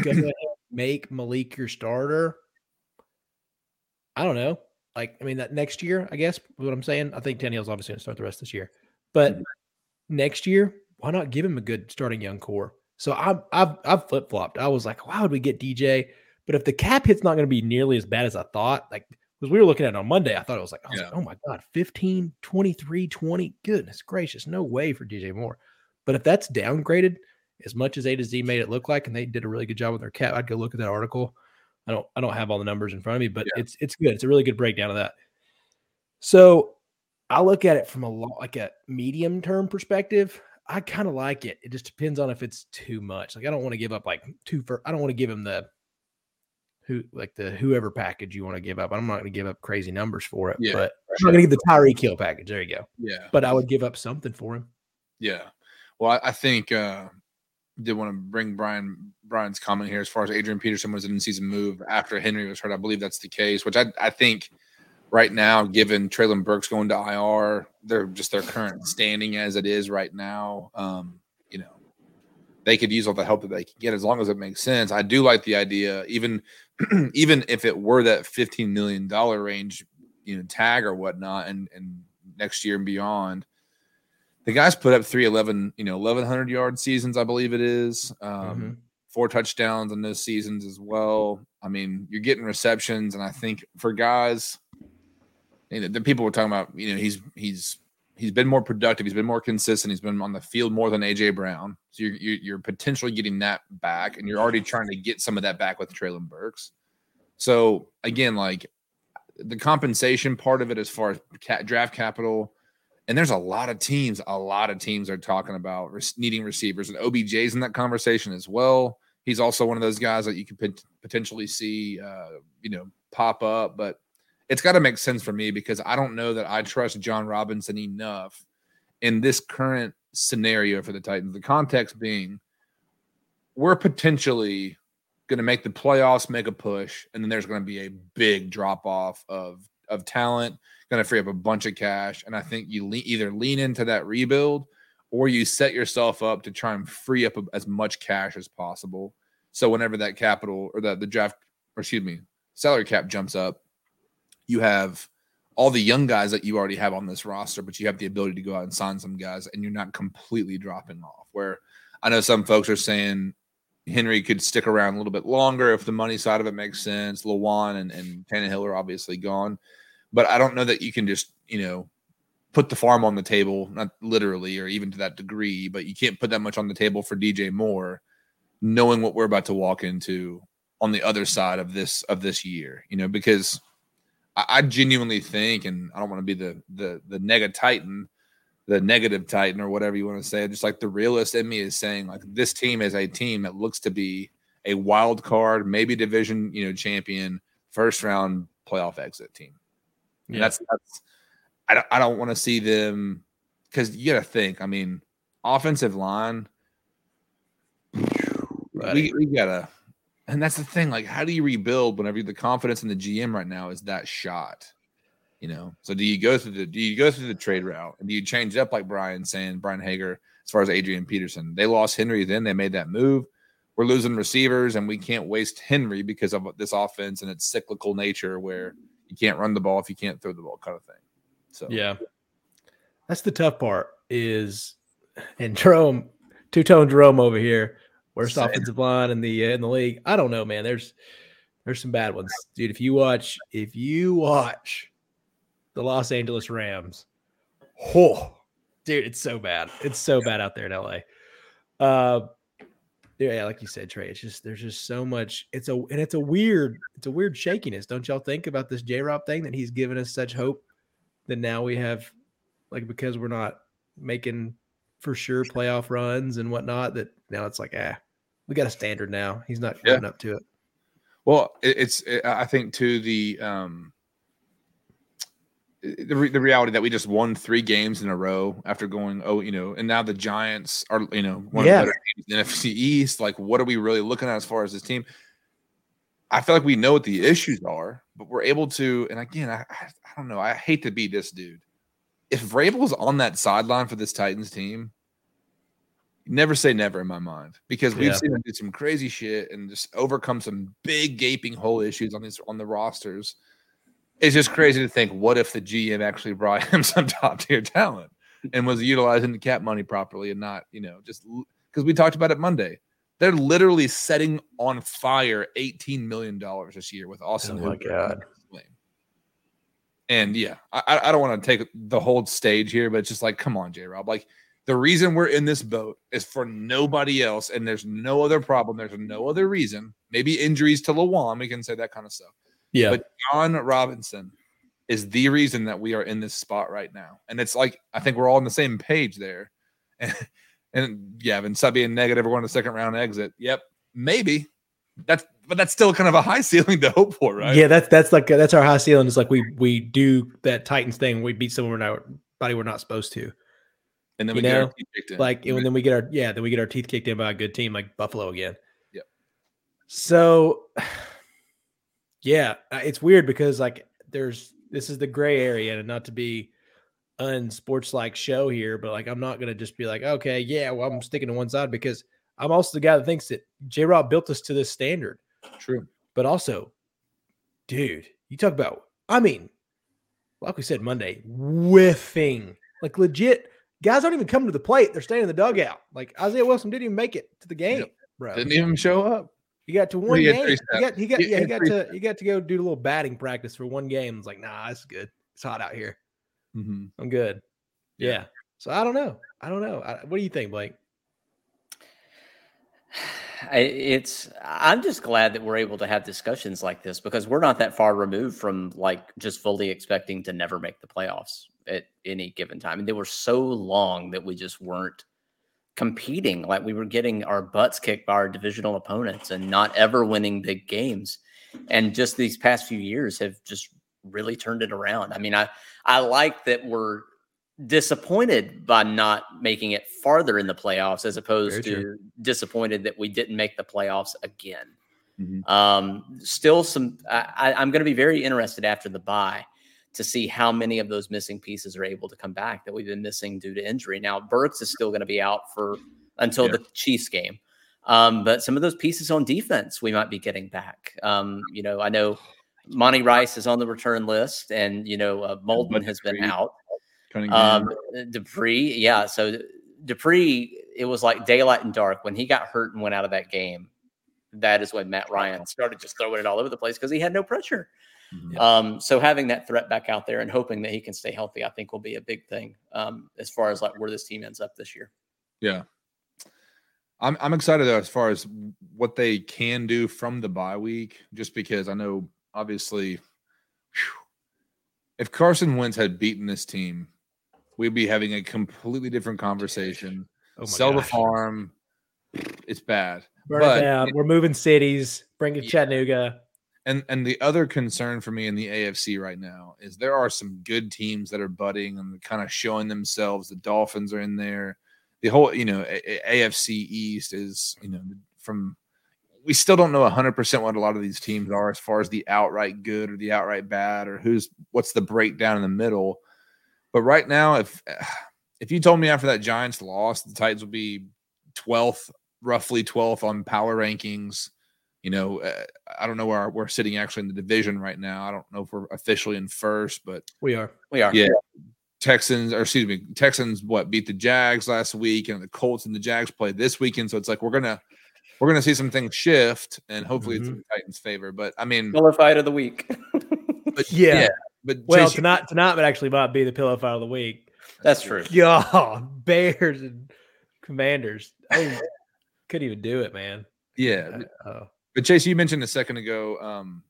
go ahead and make Malik your starter, I don't know. Like, I mean, that next year, I guess what I'm saying. I think Tannehill's obviously gonna start the rest of this year, but mm-hmm. next year, why not give him a good starting young core? So I've I've, I've flip flopped. I was like, why would we get DJ? But if the cap hit's not going to be nearly as bad as I thought, like because we were looking at it on Monday, I thought it was like, I was Yeah. like, oh my God, 15, 23, 20. Goodness gracious, no way for DJ Moore. But if that's downgraded as much as A to Z made it look like, and they did a really good job with their cap, I'd go look at that article. I don't I don't have all the numbers in front of me, but Yeah. it's it's good. It's a really good breakdown of that. So I look at it from a lo- like a medium term perspective. I kind of like it. It just depends on if it's too much. Like I don't want to give up like two for I don't want to give him the who like the whoever package you want to give up. I'm not going to give up crazy numbers for it, Yeah, but I'm not going to give the Tyree kill package. There you go. Yeah. But I would give up something for him. Yeah. Well, I, I think uh did want to bring Brian Brian's comment here as far as Adrian Peterson was an in-season move after Henry was hurt. I believe that's the case, which I I think right now, given Treylon Burks going to IR, they're just their current standing as it is right now. Um, you know, they could use all the help that they can get as long as it makes sense. I do like the idea, even even if it were that fifteen million dollar range, you know, tag or whatnot, and and next year and beyond the guys put up 311 you know 1100 yard seasons i believe it is. Um Mhm. four touchdowns in those seasons as well. I mean you're getting receptions and i think for guys you know, the people were talking about you know he's he's he's been more productive he's been more consistent he's been on the field more than aj brown. So you're you're, you're potentially getting that back and you're already trying to get some of that back with Treylon burks. So again like the compensation part of it as far as draft capital and there's a lot of teams, a lot of teams are talking about needing receivers, and OBJ's in that conversation as well. He's also one of those guys that you pot- potentially see, uh, you know, pop up. But it's got to make sense for me because I don't know that I trust Jon Robinson enough in this current scenario for the Titans. The context being, we're potentially going to make the playoffs, make a push, and then there's going to be a big drop off of of talent going to free up a bunch of cash. And I think you le- either lean into that rebuild or you set yourself up to try and free up as much cash as possible. So whenever that capital or the, the draft, or excuse me, salary cap jumps up, you have all the young guys that you already have on this roster, but you have the ability to go out and sign some guys and you're not completely dropping off. Where I know some folks are saying Henry could stick around a little bit longer if the money side of it makes sense. Lewan and, and Tannehill are obviously gone but I don't know that you can just, you know, put the farm on the table, not literally or even to that degree, but you can't put that much on the table for DJ Moore knowing what we're about to walk into on the other side of this of this year. You know, because I, I genuinely think, and I don't want to be the the the negative titan, the negative titan or whatever you want to say. Just like the realist in me is saying, like this team is a team that looks to be a wild card, maybe division, you know, champion, first round playoff exit team. Yeah. that's that's I don't I don't want to see them because you got to think. I mean, offensive line. We, we gotta, and that's the thing. Like, how do you rebuild whenever the confidence in the GM right now is that shot? You know, so do you go through the do you go through the trade route and do you change up like Brian saying Brian Hager as far as Adrian Peterson? They lost Henry, then they made that move. We're losing receivers, and we can't waste Henry because of this offense and its cyclical nature, where you can't run the ball if you can't throw the ball, kind of thing. So yeah, that's the tough part. Is and Jerome, two tone Jerome over here, worst Same. offensive line in the uh, in the league. I don't know, man. There's there's some bad ones, dude. If you watch, if you watch the Los Angeles Rams, oh, dude, it's so bad. It's so bad out there in LA. Uh, yeah, like you said, Trey, it's just there's just so much. It's a and it's a weird, it's a weird shakiness. Don't y'all think about this J Rob thing that he's given us such hope that now we have like because we're not making for sure playoff runs and whatnot, that now it's like, ah, we got a standard now. He's not yeah. up to it. Well, it's it, I think to the um the, re- the reality that we just won three games in a row after going oh you know and now the Giants are you know one yeah. of the better teams in the NFC East. Like what are we really looking at as far as this team? I feel like we know what the issues are but we're able to and again I I, I don't know. I hate to be this dude. If Vrabel's on that sideline for this Titans team never say never in my mind because we've yeah. seen him do some crazy shit and just overcome some big gaping hole issues on these on the rosters it's just crazy to think what if the GM actually brought him some top tier talent and was utilizing the cap money properly and not, you know, just because we talked about it Monday. They're literally setting on fire $18 million this year with Austin. Oh my God. And yeah, I, I don't want to take the whole stage here, but it's just like, come on, J Rob. Like the reason we're in this boat is for nobody else, and there's no other problem. There's no other reason. Maybe injuries to Lewan, we can say that kind of stuff. Yeah. But Jon Robinson is the reason that we are in this spot right now. And it's like I think we're all on the same page there. And, and yeah, instead being negative, we're going to second round exit. Yep, maybe. That's but that's still kind of a high ceiling to hope for, right? Yeah, that's that's like that's our high ceiling. It's like we we do that Titans thing. We beat someone we're not body we're not supposed to. And then we you get know? our teeth kicked in. Like and then we get our yeah, then we get our teeth kicked in by a good team like Buffalo again. Yep. So yeah, uh, it's weird because like there's this is the gray area, and not to be unsports like show here, but like I'm not gonna just be like, okay, yeah, well, I'm sticking to one side because I'm also the guy that thinks that J Rob built us to this standard. True. But also, dude, you talk about, I mean, like we said Monday, whiffing. Like legit, guys don't even come to the plate. They're staying in the dugout. Like Isaiah Wilson didn't even make it to the game, yep. bro. Didn't even show up. He got to one game. He got he got yeah he got to he got to go do a little batting practice for one game. It's like nah, it's good. It's hot out here. Mm-hmm. I'm good. Yeah. yeah. So I don't know. I don't know. I, what do you think, Blake? It's. I'm just glad that we're able to have discussions like this because we're not that far removed from like just fully expecting to never make the playoffs at any given time. And they were so long that we just weren't competing like we were getting our butts kicked by our divisional opponents and not ever winning big games. And just these past few years have just really turned it around. I mean i i like that we're disappointed by not making it farther in the playoffs as opposed to disappointed that we didn't make the playoffs again. Mm-hmm. um still some I, i'm going to be very interested after the bye to see how many of those missing pieces are able to come back that we've been missing due to injury. Now, Burks is still going to be out for until yeah. the Chiefs game. Um, but some of those pieces on defense we might be getting back. Um, you know, I know Monty Rice is on the return list, and you know uh, Molden has been out. Um, Dupree, yeah. So Dupree, it was like daylight and dark when he got hurt and went out of that game. That is when Matt Ryan started just throwing it all over the place because he had no pressure. Mm-hmm. Um, so having that threat back out there and hoping that he can stay healthy, I think will be a big thing um, as far as like where this team ends up this year. Yeah. I'm I'm excited though as far as what they can do from the bye week, just because I know obviously whew, if Carson Wentz had beaten this team, we'd be having a completely different conversation. Oh my Sell the farm. It's bad. Burn but- it down. We're moving cities. Bring it to Yeah. Chattanooga. And and the other concern for me in the AFC right now is there are some good teams that are budding and kind of showing themselves. The Dolphins are in there. The whole, you know, A- AFC East is, you know, from we still don't know 100% what a lot of these teams are as far as the outright good or the outright bad or who's what's the breakdown in the middle. But right now if if you told me after that Giants loss the Titans would be 12th, roughly 12th on power rankings, you know, uh, I don't know where we're sitting actually in the division right now. I don't know if we're officially in first, but We are. We are. Yeah. Texans, or excuse me, Texans what beat the Jags last week, and the Colts and the Jags play this weekend. So it's like we're gonna we're gonna see some things shift, and hopefully it's in the Titans' favor. But I mean, Pillow fight of the week. but Yeah. but Well, Chase, you- tonight tonight would actually might be the pillow fight of the week. That's true. Yeah, Bears and Commanders. Oh, couldn't even do it, man. yeah. Uh, But Chase, you mentioned a second ago. Um,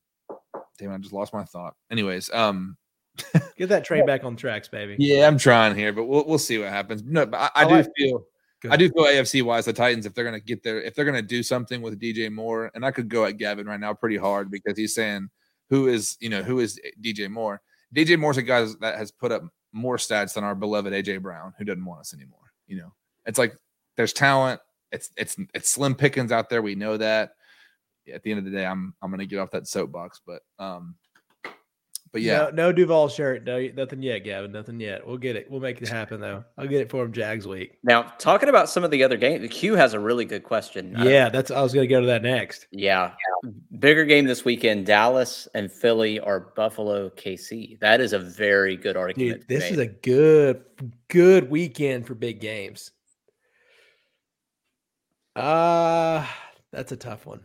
damn, I just lost my thought. Anyways, um, get that train back on tracks, baby. yeah, I'm trying here, but we'll we'll see what happens. No, but I, I I do feel I do feel AFC wise, the Titans, if they're gonna get there, if they're gonna do something with DJ Moore, and I could go at Gavin right now pretty hard because he's saying who is, you know, who is DJ Moore? DJ Moore's a guy that has put up more stats than our beloved AJ Brown, who doesn't want us anymore. You know, it's like there's talent. It's it's it's slim pickings out there. We know that. At the end of the day, I'm I'm gonna get off that soapbox, but um, but yeah, No, no Duval shirt. No, nothing yet, Gavin. Nothing yet. We'll get it. We'll make it happen though. I'll get it for him Jags week. Now, talking about some of the other games, The Q has a really good question. Uh, Yeah, that's I was gonna go to that next. yeah. Bigger game this weekend. Dallas and Philly or Buffalo KC. That is a very good argument. Dude, this is a good, good weekend for big games. Uh that's a tough one.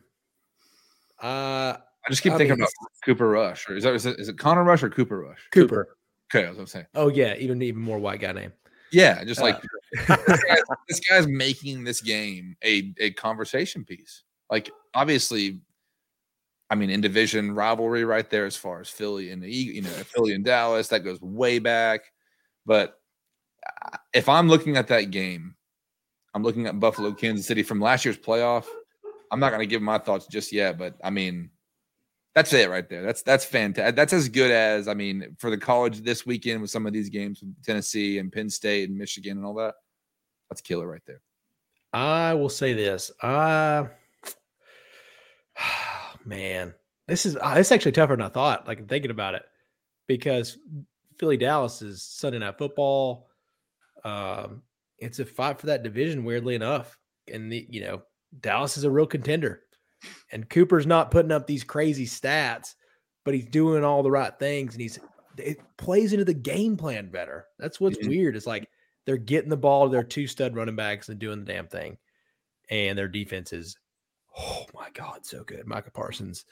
Uh I just keep I thinking mean, about Cooper Rush, or is that is it, is it Connor Rush or Cooper Rush? Cooper. Okay, I was gonna say. Oh yeah, even even more white guy name. Yeah, just like Uh, this, guy's, this guy's making this game a a conversation piece. Like obviously, I mean, in division rivalry right there as far as Philly and the you know Philly and Dallas that goes way back. But uh, if I'm looking at that game, I'm looking at Buffalo, Kansas City from last year's playoff. I'm not going to give my thoughts just yet, but I mean, that's it right there. That's that's fantastic. That's as good as I mean for the college this weekend with some of these games, with Tennessee and Penn State and Michigan and all that. That's killer right there. I will say this. Uh man, this is uh, it's actually tougher than I thought. Like thinking about it, because Philly Dallas is Sunday night football. Um, it's a fight for that division. Weirdly enough, and the you know Dallas is a real contender, and Cooper's not putting up these crazy stats, but he's doing all the right things, and he's it plays into the game plan better. That's what's Mhm. weird. It's like they're getting the ball to their two stud running backs and doing the damn thing. And their defense is, oh my God, so good. Micah Parsons,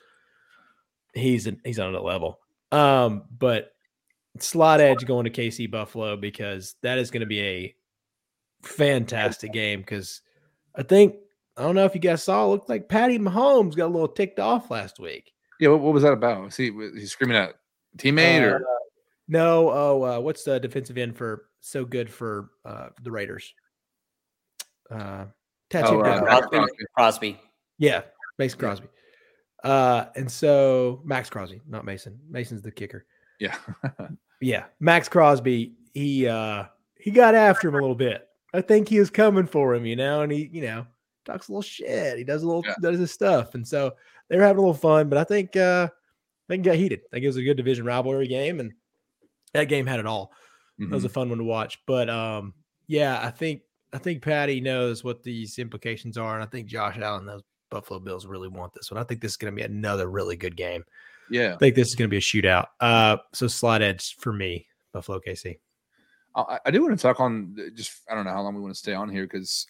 he's an, he's on another level. Um, but slot edge going to KC Buffalo because that is going to be a fantastic game. Because I think I don't know if you guys saw, it looked like Patty Mahomes got a little ticked off last week. Yeah, what, what was that about? See, he's screaming at teammate or Uh, no, oh, uh, what's the defensive end for so good for uh, the Raiders? Uh, tattoo Oh, uh, guy. Maxx Crosby. Crosby. Crosby. Yeah, Mason Crosby. Uh, and so Maxx Crosby, not Mason. Mason's the kicker. yeah, Yeah, Maxx Crosby. He uh he got after him a little bit. I think he was coming for him, you know, and he, you know, talks a little shit. He does a little Yeah. does his stuff, and so they were having a little fun. But I think uh I think got heated. I think it was a good division rivalry game, and that game had it all. That was a fun one to watch. But um, yeah, I think I think Patty knows what these implications are, and I think Josh Allen knows Buffalo Bills really want this one. I think this is going to be another really good game. yeah. I think this is going to be a shootout. Uh, so slide edge for me, Buffalo KC. I, I do want to talk on just I don't know how long we want to stay on here because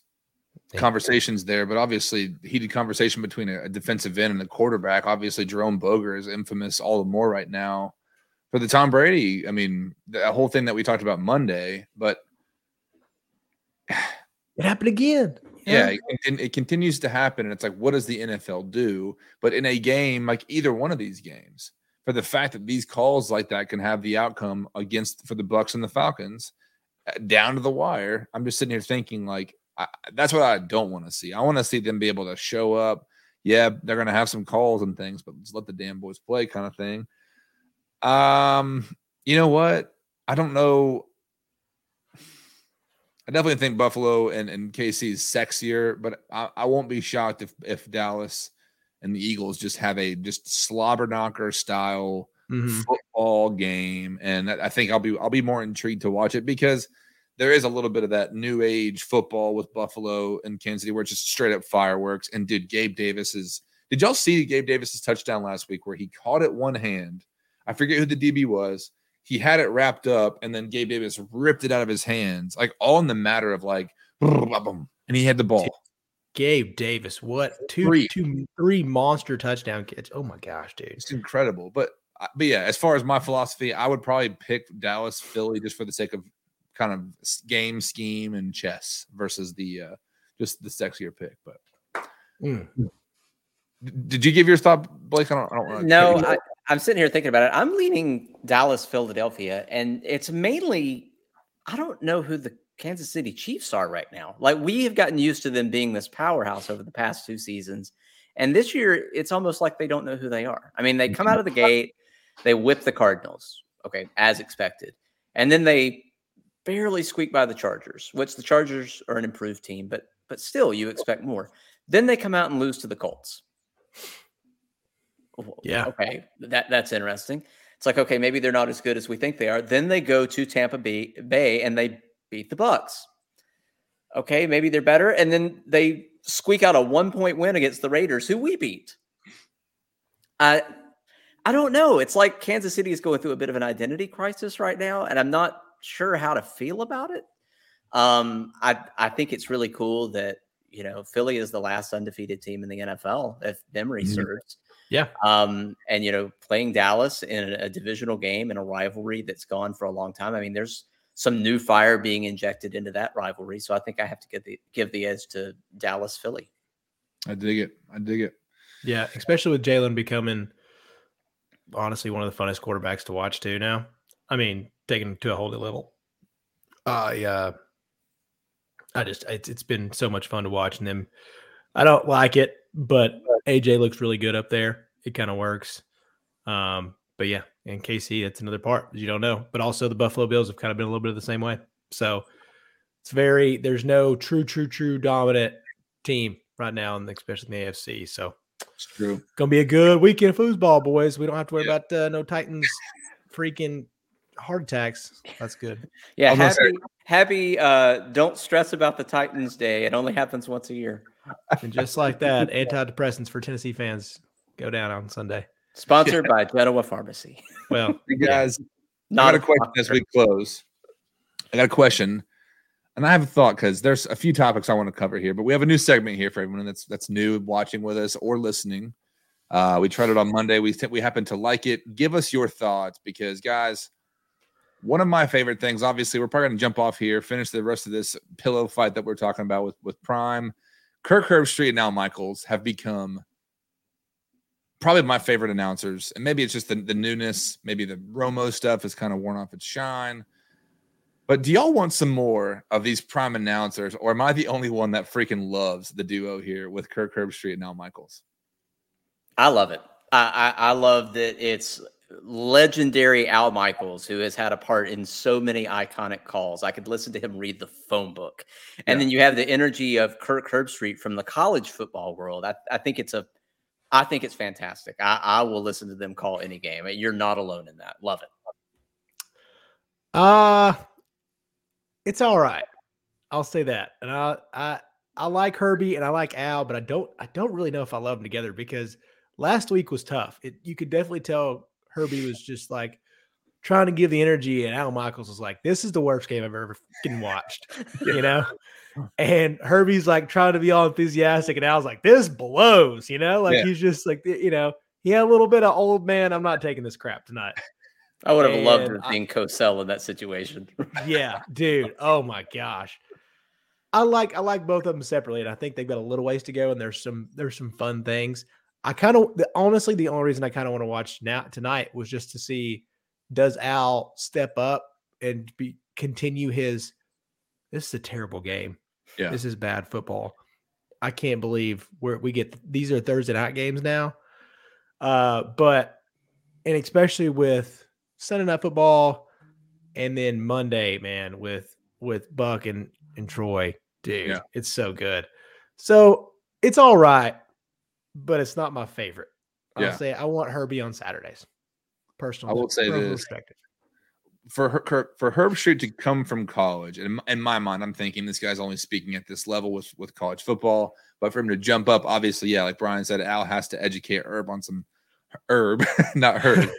Yeah. conversations there, but obviously heated conversation between a, a defensive end and a quarterback. Obviously, Jerome Boger is infamous all the more right now for the Tom Brady. I mean, the whole thing that we talked about Monday, but It happened again. Yeah, it, it, it continues to happen, and it's like, what does the NFL do? But in a game, like either one of these games, for the fact that these calls like that can have the outcome against for the Bucs and the Falcons uh, down to the wire, I'm just sitting here thinking like, I, that's what I don't want to see. I want to see them be able to show up. Yeah, they're going to have some calls and things, but just let the damn boys play, kind of thing. Um, you know what? I don't know. I definitely think Buffalo and, and KC is sexier, but I, I won't be shocked if if Dallas and the Eagles just have a just slobber knocker style mm-hmm. football game, and I think I'll be I'll be more intrigued to watch it because there is a little bit of that new age football with Buffalo and Kansas City where it's just straight up fireworks. And dude, Gabe Davis's. Did y'all see Gabe Davis's touchdown last week where he caught it one hand? I forget who the DB was he had it wrapped up, and then Gabe Davis ripped it out of his hands, like all in the matter of like, and he had the ball. Gabe Davis, what two, three. two, three monster touchdown kits? Oh my gosh, dude, it's incredible. But uh, but yeah, as far as my philosophy, I would probably pick Dallas, Philly, just for the sake of kind of game scheme and chess versus the uh just the sexier pick. But mm. did you give your thought, Blake? I don't. I don't know. no, I, I'm sitting here thinking about it. I'm leaning Dallas, Philadelphia, and it's mainly I don't know who the Kansas City Chiefs are right now. Like we have gotten used to them being this powerhouse over the past two seasons. And this year it's almost like they don't know who they are. I mean, they come out of the gate, they whip the Cardinals, okay, as expected. And then they barely squeak by the Chargers, which the Chargers are an improved team, but but still you expect more. Then they come out and lose to the Colts. Yeah. Okay. That that's interesting. It's like okay, maybe they're not as good as we think they are. Then they go to Tampa Bay, Bay and they beat the Bucs. Okay, maybe they're better, and then they squeak out a one point win against the Raiders, who we beat. I I don't know. It's like Kansas City is going through a bit of an identity crisis right now, and I'm not sure how to feel about it. Um, I I think it's really cool that you know Philly is the last undefeated team in the NFL, if memory mm-hmm. serves. Yeah. Um, and you know, playing Dallas in a, a, divisional game in a rivalry that's gone for a long time. I mean, there's some new fire being injected into that rivalry. So I think I have to give the give the edge to Dallas Philly. I dig it. I dig it. Yeah, especially with Jalen becoming honestly one of the funnest quarterbacks to watch too now. I mean, taking to a whole new level. I uh I just it's, it's been so much fun to watch them. I don't like it, but AJ looks really good up there. It kind of works. Um, but yeah, and KC, that's another part you don't know. But also the Buffalo Bills have kind of been a little bit of the same way. So it's very there's no true, true, true dominant team right now, and especially in the AFC. So it's true. Gonna be a good weekend of foosball, boys. We don't have to worry yeah. about uh, no Titans freaking heart attacks. That's good. Yeah, happy, happy. Uh, don't stress about the Titans Day. It only happens once a year. And just like that, antidepressants for Tennessee fans go down on Sunday. Sponsored by Genoa Pharmacy. Well, you guys, not a question as we close. I got a question, and I have a thought because there's a few topics I want to cover here, but we have a new segment here for everyone that's that's new watching with us or listening. Uh, we tried it on Monday. We we happen to like it. Give us your thoughts because, guys, one of my favorite things. Obviously, we're probably going to jump off here, finish the rest of this pillow fight that we're talking about with with Prime. Kirk Herbstreit and Al Michaels have become probably my favorite announcers. And maybe it's just the, the newness. Maybe the Romo stuff has kind of worn off its shine. But do y'all want some more of these prime announcers, or am I the only one that freaking loves the duo here with Kirk Herbstreit and Al Michaels? I love it. I, I, I love that it's legendary Al Michaels, who has had a part in so many iconic calls. I could listen to him read the phone book. And yeah. then you have the energy of Kirk Herbstreit from the college football world. I, I think it's a I think it's fantastic. I, I will listen to them call any game. You're not alone in that. Love it. Uh it's all right. I'll say that. And I I I like Herbie and I like Al, but I don't I don't really know if I love them together because last week was tough. It, you could definitely tell Herbie was just like trying to give the energy, and Al Michaels was like, "This is the worst game I've ever fucking watched," you know. And Herbie's like trying to be all enthusiastic, and Al's like, "This blows," you know. Like yeah. he's just like, you know, he had a little bit of old man. I'm not taking this crap tonight. I would have and loved being Cosell in that situation. yeah, dude. Oh my gosh. I like I like both of them separately, and I think they've got a little ways to go. And there's some there's some fun things. I kind of honestly the only reason I kind of want to watch now tonight was just to see does Al step up and be continue his. This is a terrible game. Yeah. this is bad football. I can't believe where we get these are Thursday night games now. Uh, but and especially with Sunday night football, and then Monday, man, with with Buck and and Troy, dude, Yeah. it's so good. So it's all right, but it's not my favorite. I'll Yeah. say I want Herbie on Saturdays. Personally, I will say this. perspective. for her, Her- for Herbstreit to come from college, and in my mind, I'm thinking this guy's only speaking at this level with with college football. But for him to jump up, obviously, yeah, like Brian said, Al has to educate Herb on some Herb, not Herb,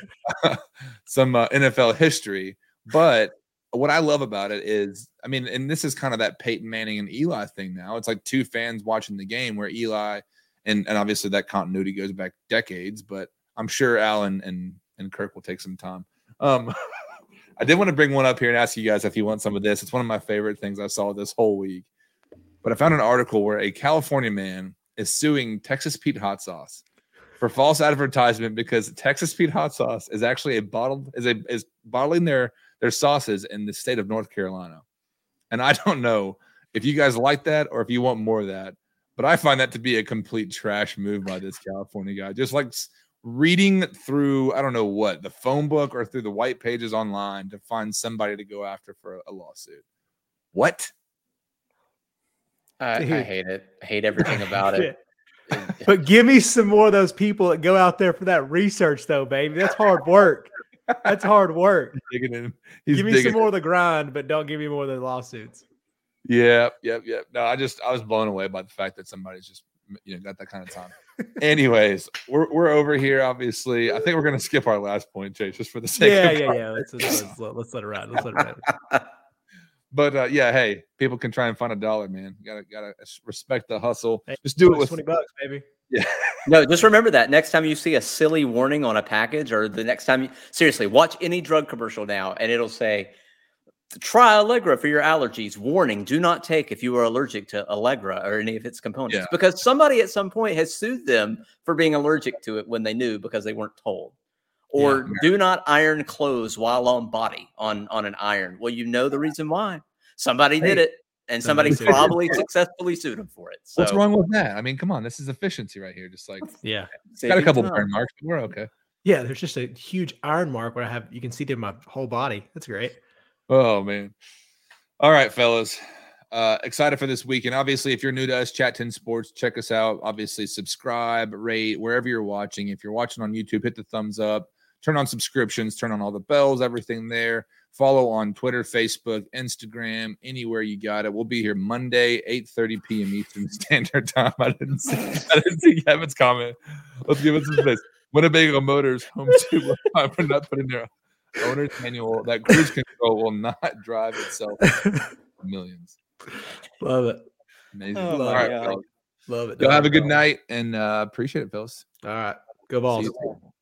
some uh, NFL history. But what I love about it is, I mean, and this is kind of that Peyton Manning and Eli thing now. It's like two fans watching the game where Eli, and and obviously that continuity goes back decades. But I'm sure Al and and, and Kirk will take some time. Um, I did want to bring one up here and ask you guys if you want some of this. It's one of my favorite things I saw this whole week. But I found an article where a California man is suing Texas Pete Hot Sauce for false advertisement because Texas Pete Hot Sauce is actually a bottled is a is bottling their their sauces in the state of North Carolina. And I don't know if you guys like that or if you want more of that, but I find that to be a complete trash move by this California guy. Just like reading through I don't know what the phone book or through the white pages online to find somebody to go after for a, a lawsuit. What? I, I hate it. I hate everything about it. It- But give me some more of those people that go out there for that research, though, baby. That's hard work. That's hard work. Digging in. He's give me digging some more of the grind, but don't give me more of the lawsuits. Yep, yep, yep. No, I just I was blown away by the fact that somebody's just you know got that kind of time. Anyways, we're we're over here. Obviously, I think we're gonna skip our last point, Chase, just for the sake. Yeah, of yeah, yeah. Let's, let's, let's, let- let's let it ride. Let's let it ride. But uh, yeah, hey, people can try and find a dollar, man. You gotta gotta respect the hustle. Hey, Just do it with twenty bucks, baby. yeah. no, just remember that next time you see a silly warning on a package, or the next time you seriously watch any drug commercial now, and it'll say, "Try Allegra for your allergies." Warning: Do not take if you are allergic to Allegra or any of its components, Yeah. because somebody at some point has sued them for being allergic to it when they knew because they weren't told. Or do not iron clothes while on body on on an iron. Well, you know the reason why. Somebody did it, and somebody somebody sued them. probably successfully sued them for it. So, What's wrong with that? I mean, come on, this is efficiency right here. Just like Yeah, got a couple time. burn marks, but we're okay. yeah. There's just a huge iron mark where I have you can see through my whole body. That's great. Oh man. All right, fellas. Uh, excited for this week. And obviously, if you're new to us, Chat 10 Sports, check us out. Obviously, subscribe, rate wherever you're watching. If you're watching on YouTube, hit the thumbs up, turn on subscriptions, turn on all the bells, everything there. Follow on Twitter, Facebook, Instagram, anywhere you got it. We'll be here Monday, 8:30 p.m. Eastern Standard Time. I didn't see I didn't see Kevin's comment. Let's give it some space. Winnebago Motors home to for not putting their owner's manual that cruise control will not drive itself millions. Love it. Amazing. Oh All right, God. Love it. Go have a good night and uh, appreciate it, fellas. All right. Go See balls. you soon.